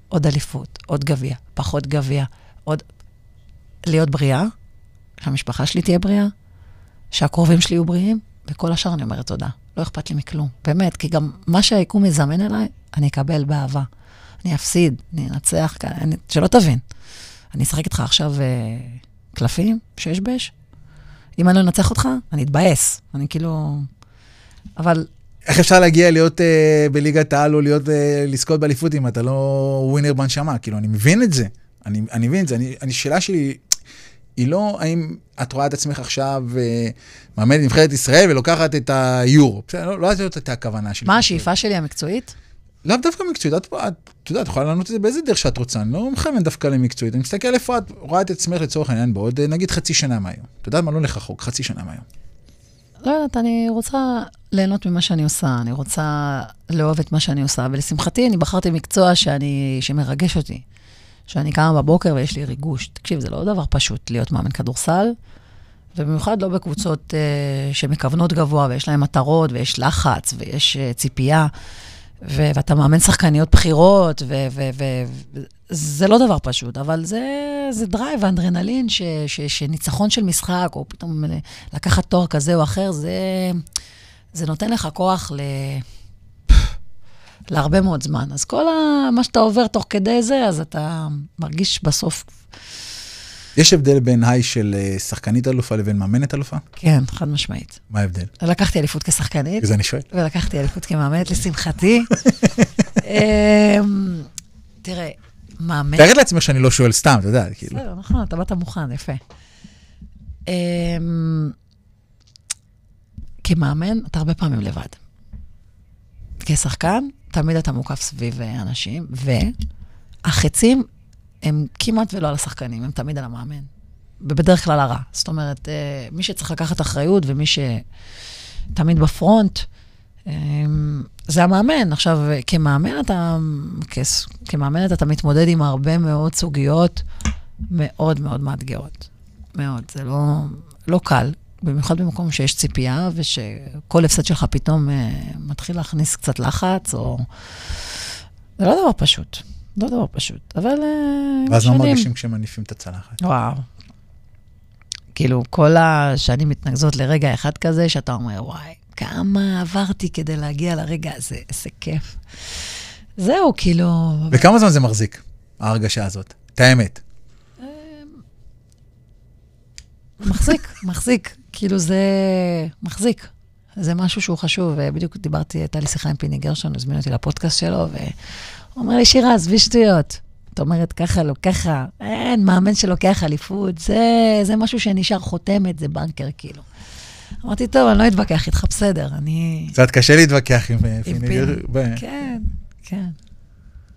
עוד אליפות, עוד גביע, פחות גביע, עוד... להיות בריאה, שהמשפחה שלי תהיה בריאה, שהקרובים שלי יהיו בריאים, וכל השאר אני אומרת תודה. לא אכפת לי מכלום, באמת, כי גם מה שהיקום יזמן אליי, אני אקבל באהבה. אני אפסיד, אני אנצח, אני, שלא תבין. אני אשחק איתך עכשיו אה, קלפים, שש בש, אם אני לא אנצח אותך, אני אתבאס. אני כאילו... אבל איך אפשר להגיע להיות uh, בליגת העל או להיות, uh, לזכות באליפות אם אתה לא ווינר בנשמה? כאילו, אני מבין את זה. אני, אני מבין את זה. אני, אני, שאלה שלי היא לא האם את רואה את עצמך עכשיו uh, מאמנת נבחרת ישראל ולוקחת את היורו. בסדר, לא, לא זאת הייתה הכוונה שלי. מה השאיפה שלי המקצועית? לאו דווקא מקצועית, את, את, את יודעת, את יכולה לענות את זה באיזה דרך שאת רוצה, אני לא מכוון דווקא למקצועית, אני מסתכל איפה את רואה את עצמך לצורך העניין בעוד אה, נגיד חצי שנה מהיום. אתה יודע מה, לא לך רחוק, חצי שנה מהיום. לא יודעת, אני רוצה ליהנות ממה שאני עושה, אני רוצה לאהוב את מה שאני עושה, ולשמחתי אני בחרתי מקצוע שאני, שמרגש אותי. שאני קמה בבוקר ויש לי ריגוש. תקשיב, זה לא דבר פשוט להיות מאמן כדורסל, ובמיוחד לא בקבוצות אה, שמכוונות גבוה ויש להן מטרות ויש לחץ ויש אה, ציפייה, ו- ואתה מאמן שחקניות בכירות, וזה לא דבר פשוט, אבל זה, זה drive ואדרנלין, ש- ש- שניצחון של משחק, או פתאום לקחת תואר כזה או אחר, זה, זה נותן לך כוח ל... להרבה מאוד זמן. אז כל ה... מה שאתה עובר תוך כדי זה, אז אתה מרגיש בסוף... יש הבדל בין היי של אה, שחקנית אלופה לבין מאמנת אלופה? כן, חד משמעית. מה ההבדל? לקחתי אליפות כשחקנית, זה אני שואל. ולקחתי אליפות כמאמנת, לשמחתי. אמ, תראה, מאמן... תאר לעצמך שאני לא שואל סתם, אתה יודע, כאילו. בסדר, נכון, אתה באת מוכן, יפה. אמ, כמאמן, אתה הרבה פעמים לבד. כשחקן, תמיד אתה מוקף סביב אה, אנשים, והחצים הם כמעט ולא על השחקנים, הם תמיד על המאמן. ובדרך כלל הרע. זאת אומרת, אה, מי שצריך לקחת אחריות ומי שתמיד בפרונט, אמ, זה המאמן. עכשיו, כמאמן אתה, כס- כמאמנת אתה מתמודד עם הרבה מאוד סוגיות מאוד מאוד מאתגרות. מאוד. זה לא, לא קל, במיוחד במקום שיש ציפייה, ושכל הפסד שלך פתאום אה, מתחיל להכניס קצת לחץ, או... זה לא דבר פשוט. לא דבר פשוט, אבל... אה, ואז לא שנים. מרגישים כשמניפים את הצלחת. וואו. כאילו, כל השנים מתנקזות לרגע אחד כזה, שאתה אומר, וואי, כמה עברתי כדי להגיע לרגע הזה, איזה כיף. זהו, כאילו... וכמה זמן זה מחזיק, ההרגשה הזאת? את האמת. מחזיק, מחזיק. כאילו זה מחזיק. זה משהו שהוא חשוב. בדיוק דיברתי, הייתה לי שיחה עם פיני גרשון, הזמין אותי לפודקאסט שלו, והוא אומר לי, שירה, עזבי שטויות. את אומרת ככה, לא ככה, אין, מאמן שלוקח אליפות, זה, זה משהו שנשאר חותמת, זה בנקר, כאילו. אמרתי, טוב, אני לא אתווכח איתך, בסדר, אני... קצת קשה להתווכח עם אה, עם פיני. ב- כן, כן.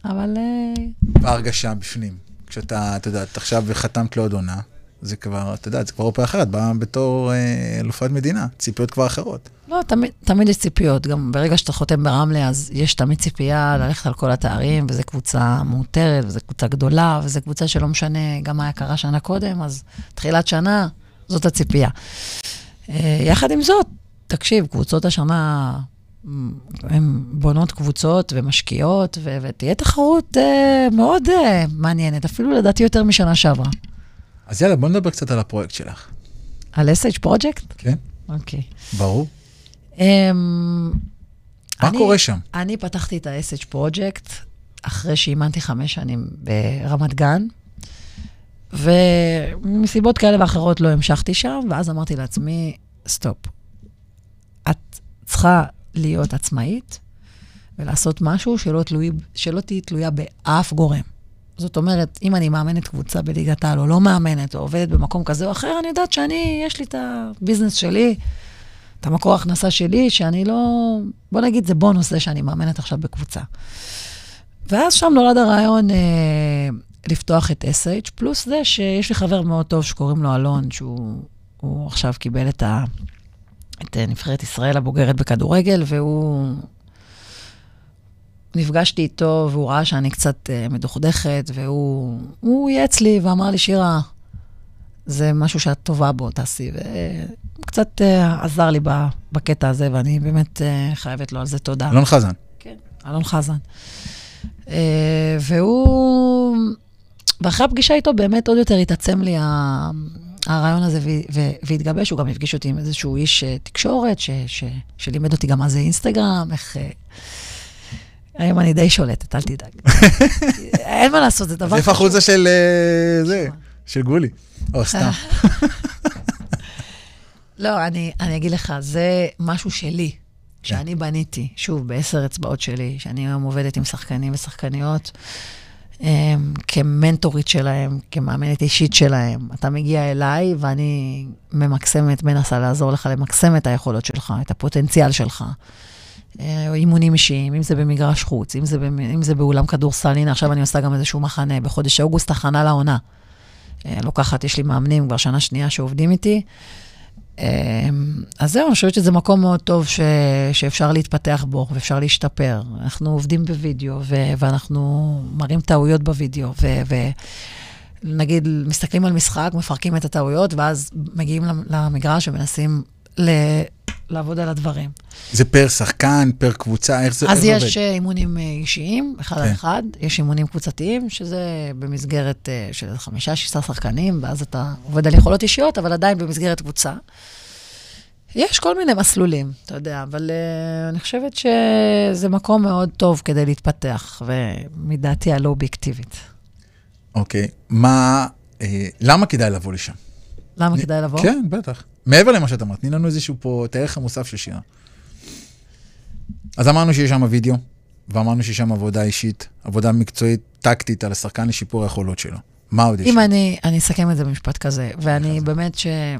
אבל אה, בהרגשה בפנים. כשאתה, אתה יודע, את עכשיו חתמת לעוד עונה, זה כבר, אתה יודע, זה כבר אופרה אחרת, באה בתור אה, אלופת מדינה, ציפיות כבר אחרות. לא, תמיד, תמיד יש ציפיות. גם ברגע שאתה חותם ברמלה, אז יש תמיד ציפייה ללכת על כל התארים, וזו קבוצה מאותרת, וזו קבוצה גדולה, וזו קבוצה שלא משנה גם מה היה קרה שנה קודם, אז תחילת שנה, זאת הציפייה. אה, יחד עם זאת, תקשיב, קבוצות השנה, הן בונות קבוצות ומשקיעות, ו- ותהיה תחרות אה, מאוד אה, מעניינת, אפילו לדעתי יותר משנה שעברה. אז יאללה, בוא נדבר קצת על הפרויקט שלך. על SH פרויקט? כן? אוקיי. ברור. אמ, מה אני- קורה שם? אני פתחתי את ה-SH פרויקט אחרי שאימנתי חמש שנים ברמת גן, ומסיבות כאלה ואחרות לא המשכתי שם, ואז אמרתי לעצמי, stop. את צריכה להיות עצמאית ולעשות משהו שלא, תלוי, שלא תהיי תלויה באף גורם. זאת אומרת, אם אני מאמנת קבוצה בליגת העל, או לא מאמנת, או עובדת במקום כזה או אחר, אני יודעת שאני, יש לי את ה business שלי, את המקור ההכנסה שלי, שאני לא... בוא נגיד, זה בונוס זה שאני מאמנת עכשיו בקבוצה. ואז שם נולד הרעיון אה, לפתוח את SH, פלוס זה שיש לי חבר מאוד טוב שקוראים לו אלון, שהוא הוא עכשיו קיבל את, ה, את אה, נבחרת ישראל הבוגרת בכדורגל, והוא... נפגשתי איתו, והוא ראה שאני קצת אה, מדוכדכת, והוא הוא ייעץ לי ואמר לי, שירה, זה משהו שאת טובה בו, תעשי. והוא קצת אה, עזר לי בקטע הזה, ואני באמת אה, חייבת לו על זה תודה. אלון חזן. כן, אלון חזן. אה, והוא... ואחרי הפגישה איתו באמת עוד יותר התעצם לי ה- הרעיון הזה והתגבש. הוא גם הפגיש אותי עם איזשהו איש אה, תקשורת, ש- ש- שלימד אותי גם מה זה אינסטגרם, איך... היום אני די שולטת, אל תדאג. אין מה לעשות, זה דבר איפה חשוב. החוזה של אה, זה? של גולי. או סתם. לא, אני, אני אגיד לך, זה משהו שלי, שאני בניתי, שוב, בעשר אצבעות שלי, שאני היום עובדת עם שחקנים ושחקניות, um, כמנטורית שלהם, כמאמנת אישית שלהם. אתה מגיע אליי ואני ממקסמת, מנסה לעזור לך למקסם את היכולות שלך, את הפוטנציאל שלך. אה, אימונים אישיים, אם זה במגרש חוץ, אם זה, במ- אם זה באולם כדורסל, הנה עכשיו אני עושה גם איזשהו מחנה, בחודש אוגוסט הכנה לעונה. אה, לוקחת, יש לי מאמנים כבר שנה שנייה שעובדים איתי. אה, אז זהו, אני חושבת שזה מקום מאוד טוב ש... שאפשר להתפתח בו ואפשר להשתפר. אנחנו עובדים בווידאו, ו... ואנחנו מראים טעויות בווידאו, ו... ו... נגיד, מסתכלים על משחק, מפרקים את הטעויות, ואז מגיעים למ- למגרש ומנסים ל... לעבוד על הדברים. זה פר שחקן, פר קבוצה, איך זה אז איך זה יש אה, אימונים אה, אישיים, אחד כן. על אחד, יש אימונים קבוצתיים, שזה במסגרת אה, של חמישה, שישה שחקנים, ואז אתה עובד על יכולות אישיות, אבל עדיין במסגרת קבוצה. יש כל מיני מסלולים, אתה יודע, אבל uh, אני חושבת שזה מקום מאוד טוב כדי להתפתח, ומדעתי הלא אובייקטיבית. אוקיי. מה, אה, למה כדאי לבוא לשם? למה אני- כדאי לבוא? כן, בטח. מעבר למה שאת אמרת, תני לנו איזשהו פה, את הערך המוסף של שירה. אז אמרנו שיש שם וידאו, ואמרנו שיש שם עבודה אישית, עבודה מקצועית, טקטית, על השחקן לשיפור היכולות שלו. מה עוד יש? אם? אני, אני אסכם את זה במשפט כזה, ואני באמת ש... אני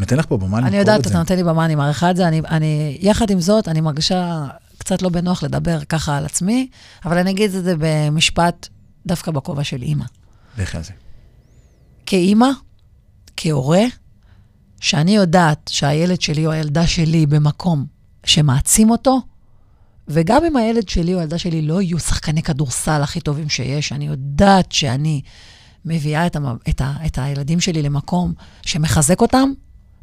נותן לך פה במה אני למכור יודעת, את זה. אתה נותן לי במה, אני מעריכה את זה. אני, אני, יחד עם זאת, אני מרגישה קצת לא בנוח לדבר ככה על עצמי, אבל אני אגיד את זה במשפט דווקא בכובע של אימא. לכי על זה. כאימא, כהורה, שאני יודעת שהילד שלי או הילדה שלי במקום שמעצים אותו, וגם אם הילד שלי או הילדה שלי לא יהיו שחקני כדורסל הכי טובים שיש, אני יודעת שאני מביאה את, המ... את, ה... את הילדים שלי למקום שמחזק אותם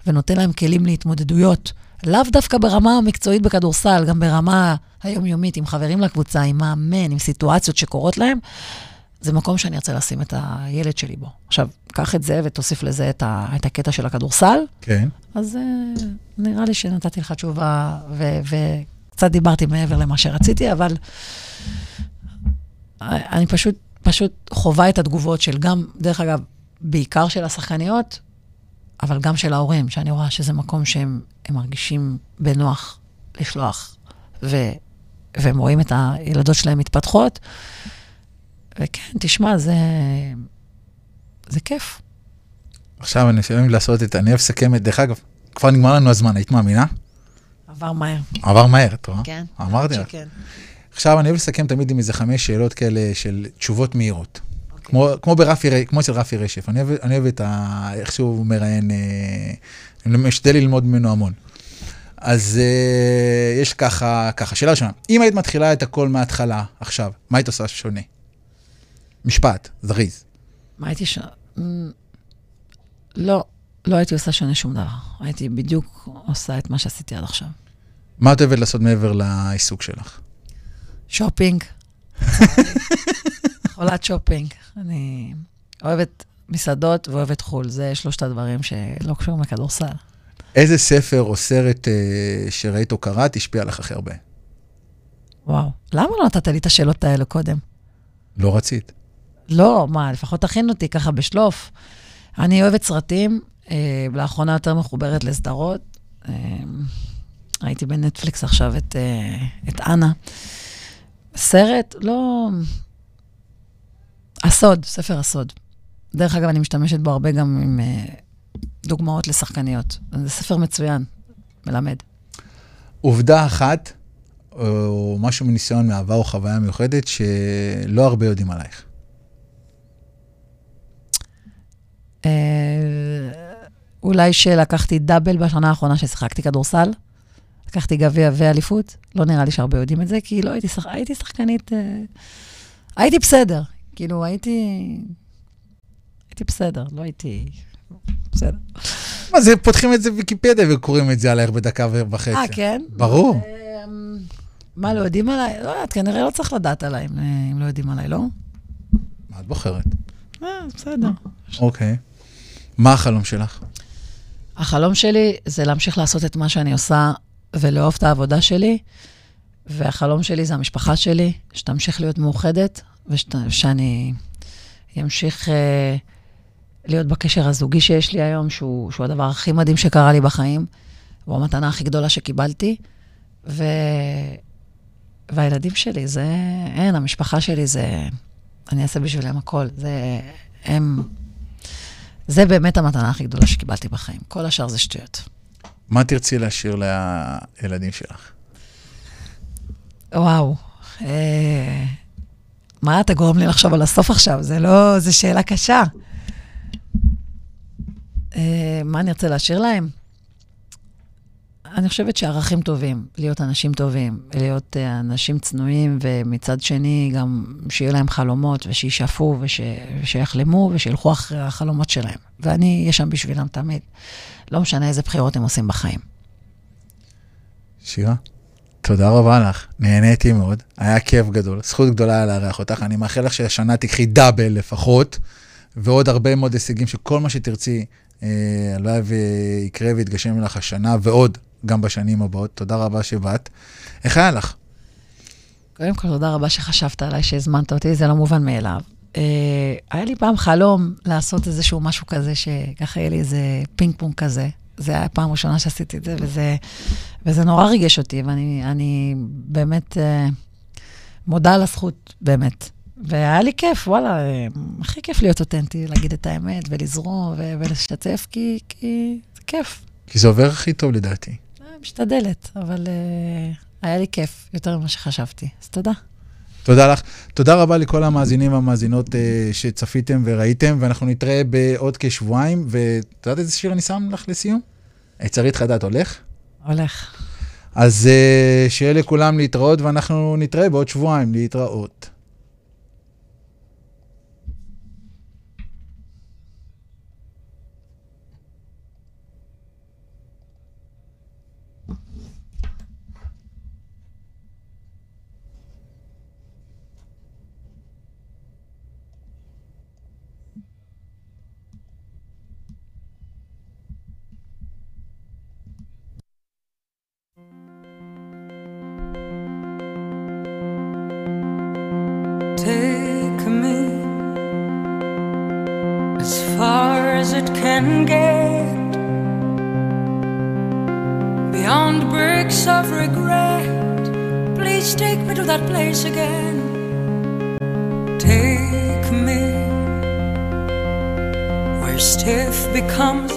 ונותן להם כלים להתמודדויות. לאו דווקא ברמה המקצועית בכדורסל, גם ברמה היומיומית, עם חברים לקבוצה, עם מאמן, עם סיטואציות שקורות להם. זה מקום שאני ארצה לשים את הילד שלי בו. עכשיו, קח את זה ותוסיף לזה את, ה, את הקטע של הכדורסל, כן. אז uh, נראה לי שנתתי לך תשובה, וקצת דיברתי מעבר למה שרציתי, אבל אני פשוט, פשוט חווה את התגובות של גם, דרך אגב, בעיקר של השחקניות, אבל גם של ההורים, שאני רואה שזה מקום שהם מרגישים בנוח לשלוח, ו, והם רואים את הילדות שלהם מתפתחות. וכן, תשמע, זה, זה כיף. עכשיו אני אוהב לעשות את, אני אוהב לסכם את, דרך אגב, כבר נגמר לנו הזמן, היית מאמינה? עבר מהר. עבר מהר, את רואה? כן. אמרתי לך. שכן. עכשיו אני אוהב לסכם תמיד עם איזה חמש שאלות כאלה של תשובות מהירות. כמו, כמו, ברפי, כמו אצל רפי רשף, אני אוהב, אני אוהב את ה... איך שהוא מראיין, אה, אני משתדל ללמוד ממנו המון. אז אה, יש ככה, ככה, שאלה ראשונה, אם היית מתחילה את הכל מההתחלה, עכשיו, מה היית עושה שונה? משפט, זריז. מה הייתי ש... לא, לא הייתי עושה שונה שום דבר. הייתי בדיוק עושה את מה שעשיתי עד עכשיו. מה את אוהבת לעשות מעבר לעיסוק שלך? שופינג. חולת שופינג. אני אוהבת מסעדות ואוהבת חו"ל. זה שלושת הדברים שלא קשורים לכדורסל. איזה ספר או סרט אה, שראית או קראת השפיע עליך הכי הרבה? וואו. למה לא נתת לי את השאלות האלה קודם? לא רצית. לא, מה, לפחות תכין אותי ככה בשלוף. אני אוהבת סרטים, אה, לאחרונה יותר מחוברת לסדרות. אה, ראיתי בנטפליקס עכשיו את, אה, את אנה. סרט, לא... הסוד, ספר הסוד. דרך אגב, אני משתמשת בו הרבה גם עם אה, דוגמאות לשחקניות. זה ספר מצוין, מלמד. עובדה אחת, או משהו מניסיון מעבר או חוויה מיוחדת, שלא הרבה יודעים עלייך. אה, אולי שלקחתי דאבל בשנה האחרונה ששיחקתי כדורסל. לקחתי גביע ואליפות. לא נראה לי שהרבה יודעים את זה, כי לא הייתי, שח... הייתי שחקנית... אה, הייתי בסדר. כאילו, הייתי... הייתי בסדר, לא הייתי... בסדר. מה זה, פותחים את זה בוויקיפדיה וקוראים את זה עלייך בדקה וחצי. אה, כן? ברור. אה, מה, לא יודעים עליי? לא יודעת, כנראה לא צריך לדעת עליי אם, אה, אם לא יודעים עליי, לא? מה את בוחרת? אה, בסדר. אוקיי. מה החלום שלך? החלום שלי זה להמשיך לעשות את מה שאני עושה ולאהוב את העבודה שלי, והחלום שלי זה המשפחה שלי, שתמשיך להיות מאוחדת, ושאני אמשיך אה, להיות בקשר הזוגי שיש לי היום, שהוא, שהוא הדבר הכי מדהים שקרה לי בחיים, הוא המתנה הכי גדולה שקיבלתי, ו... והילדים שלי, זה... אין, המשפחה שלי זה... אני אעשה בשבילם הכל. זה... הם... זה באמת המתנה הכי גדולה שקיבלתי בחיים. כל השאר זה שטויות. מה תרצי להשאיר לילדים שלך? וואו. אה, מה אתה גורם לי לחשוב על הסוף עכשיו? זה לא... זו שאלה קשה. אה, מה אני רוצה להשאיר להם? אני חושבת שערכים טובים, להיות אנשים טובים, להיות אה, אנשים צנועים, ומצד שני גם שיהיו להם חלומות, ושישאפו, וש, ושיחלמו, ושילכו אחרי החלומות שלהם. ואני אהיה שם בשבילם תמיד. לא משנה איזה בחירות הם עושים בחיים. שירה, תודה רבה לך, נהניתי מאוד, היה כיף גדול, זכות גדולה היה לארח אותך, אני מאחל לך שהשנה תיקחי דאבל לפחות, ועוד הרבה מאוד הישגים שכל מה שתרצי, אה, הלוואי ויקרה ויתגשם לך השנה, ועוד גם בשנים הבאות. תודה רבה שבאת. איך היה לך? קודם כל, תודה רבה שחשבת עליי, שהזמנת אותי, זה לא מובן מאליו. Uh, היה לי פעם חלום לעשות איזשהו משהו כזה, שככה יהיה לי איזה פינג פונג כזה. זה היה הפעם הראשונה שעשיתי את זה, וזה, וזה נורא ריגש אותי, ואני אני באמת uh, מודה על הזכות, באמת. והיה לי כיף, וואלה, uh, הכי כיף להיות אותנטי, להגיד את האמת, ולזרום, ולשתף, כי, כי זה כיף. כי זה עובר הכי טוב לדעתי. משתדלת, אבל uh, היה לי כיף יותר ממה שחשבתי, אז תודה. תודה לך. תודה רבה לכל המאזינים והמאזינות uh, שצפיתם וראיתם, ואנחנו נתראה בעוד כשבועיים, ואת יודעת איזה שיר אני שם לך לסיום? צרית חדד הולך? הולך. אז uh, שיהיה לכולם להתראות, ואנחנו נתראה בעוד שבועיים להתראות.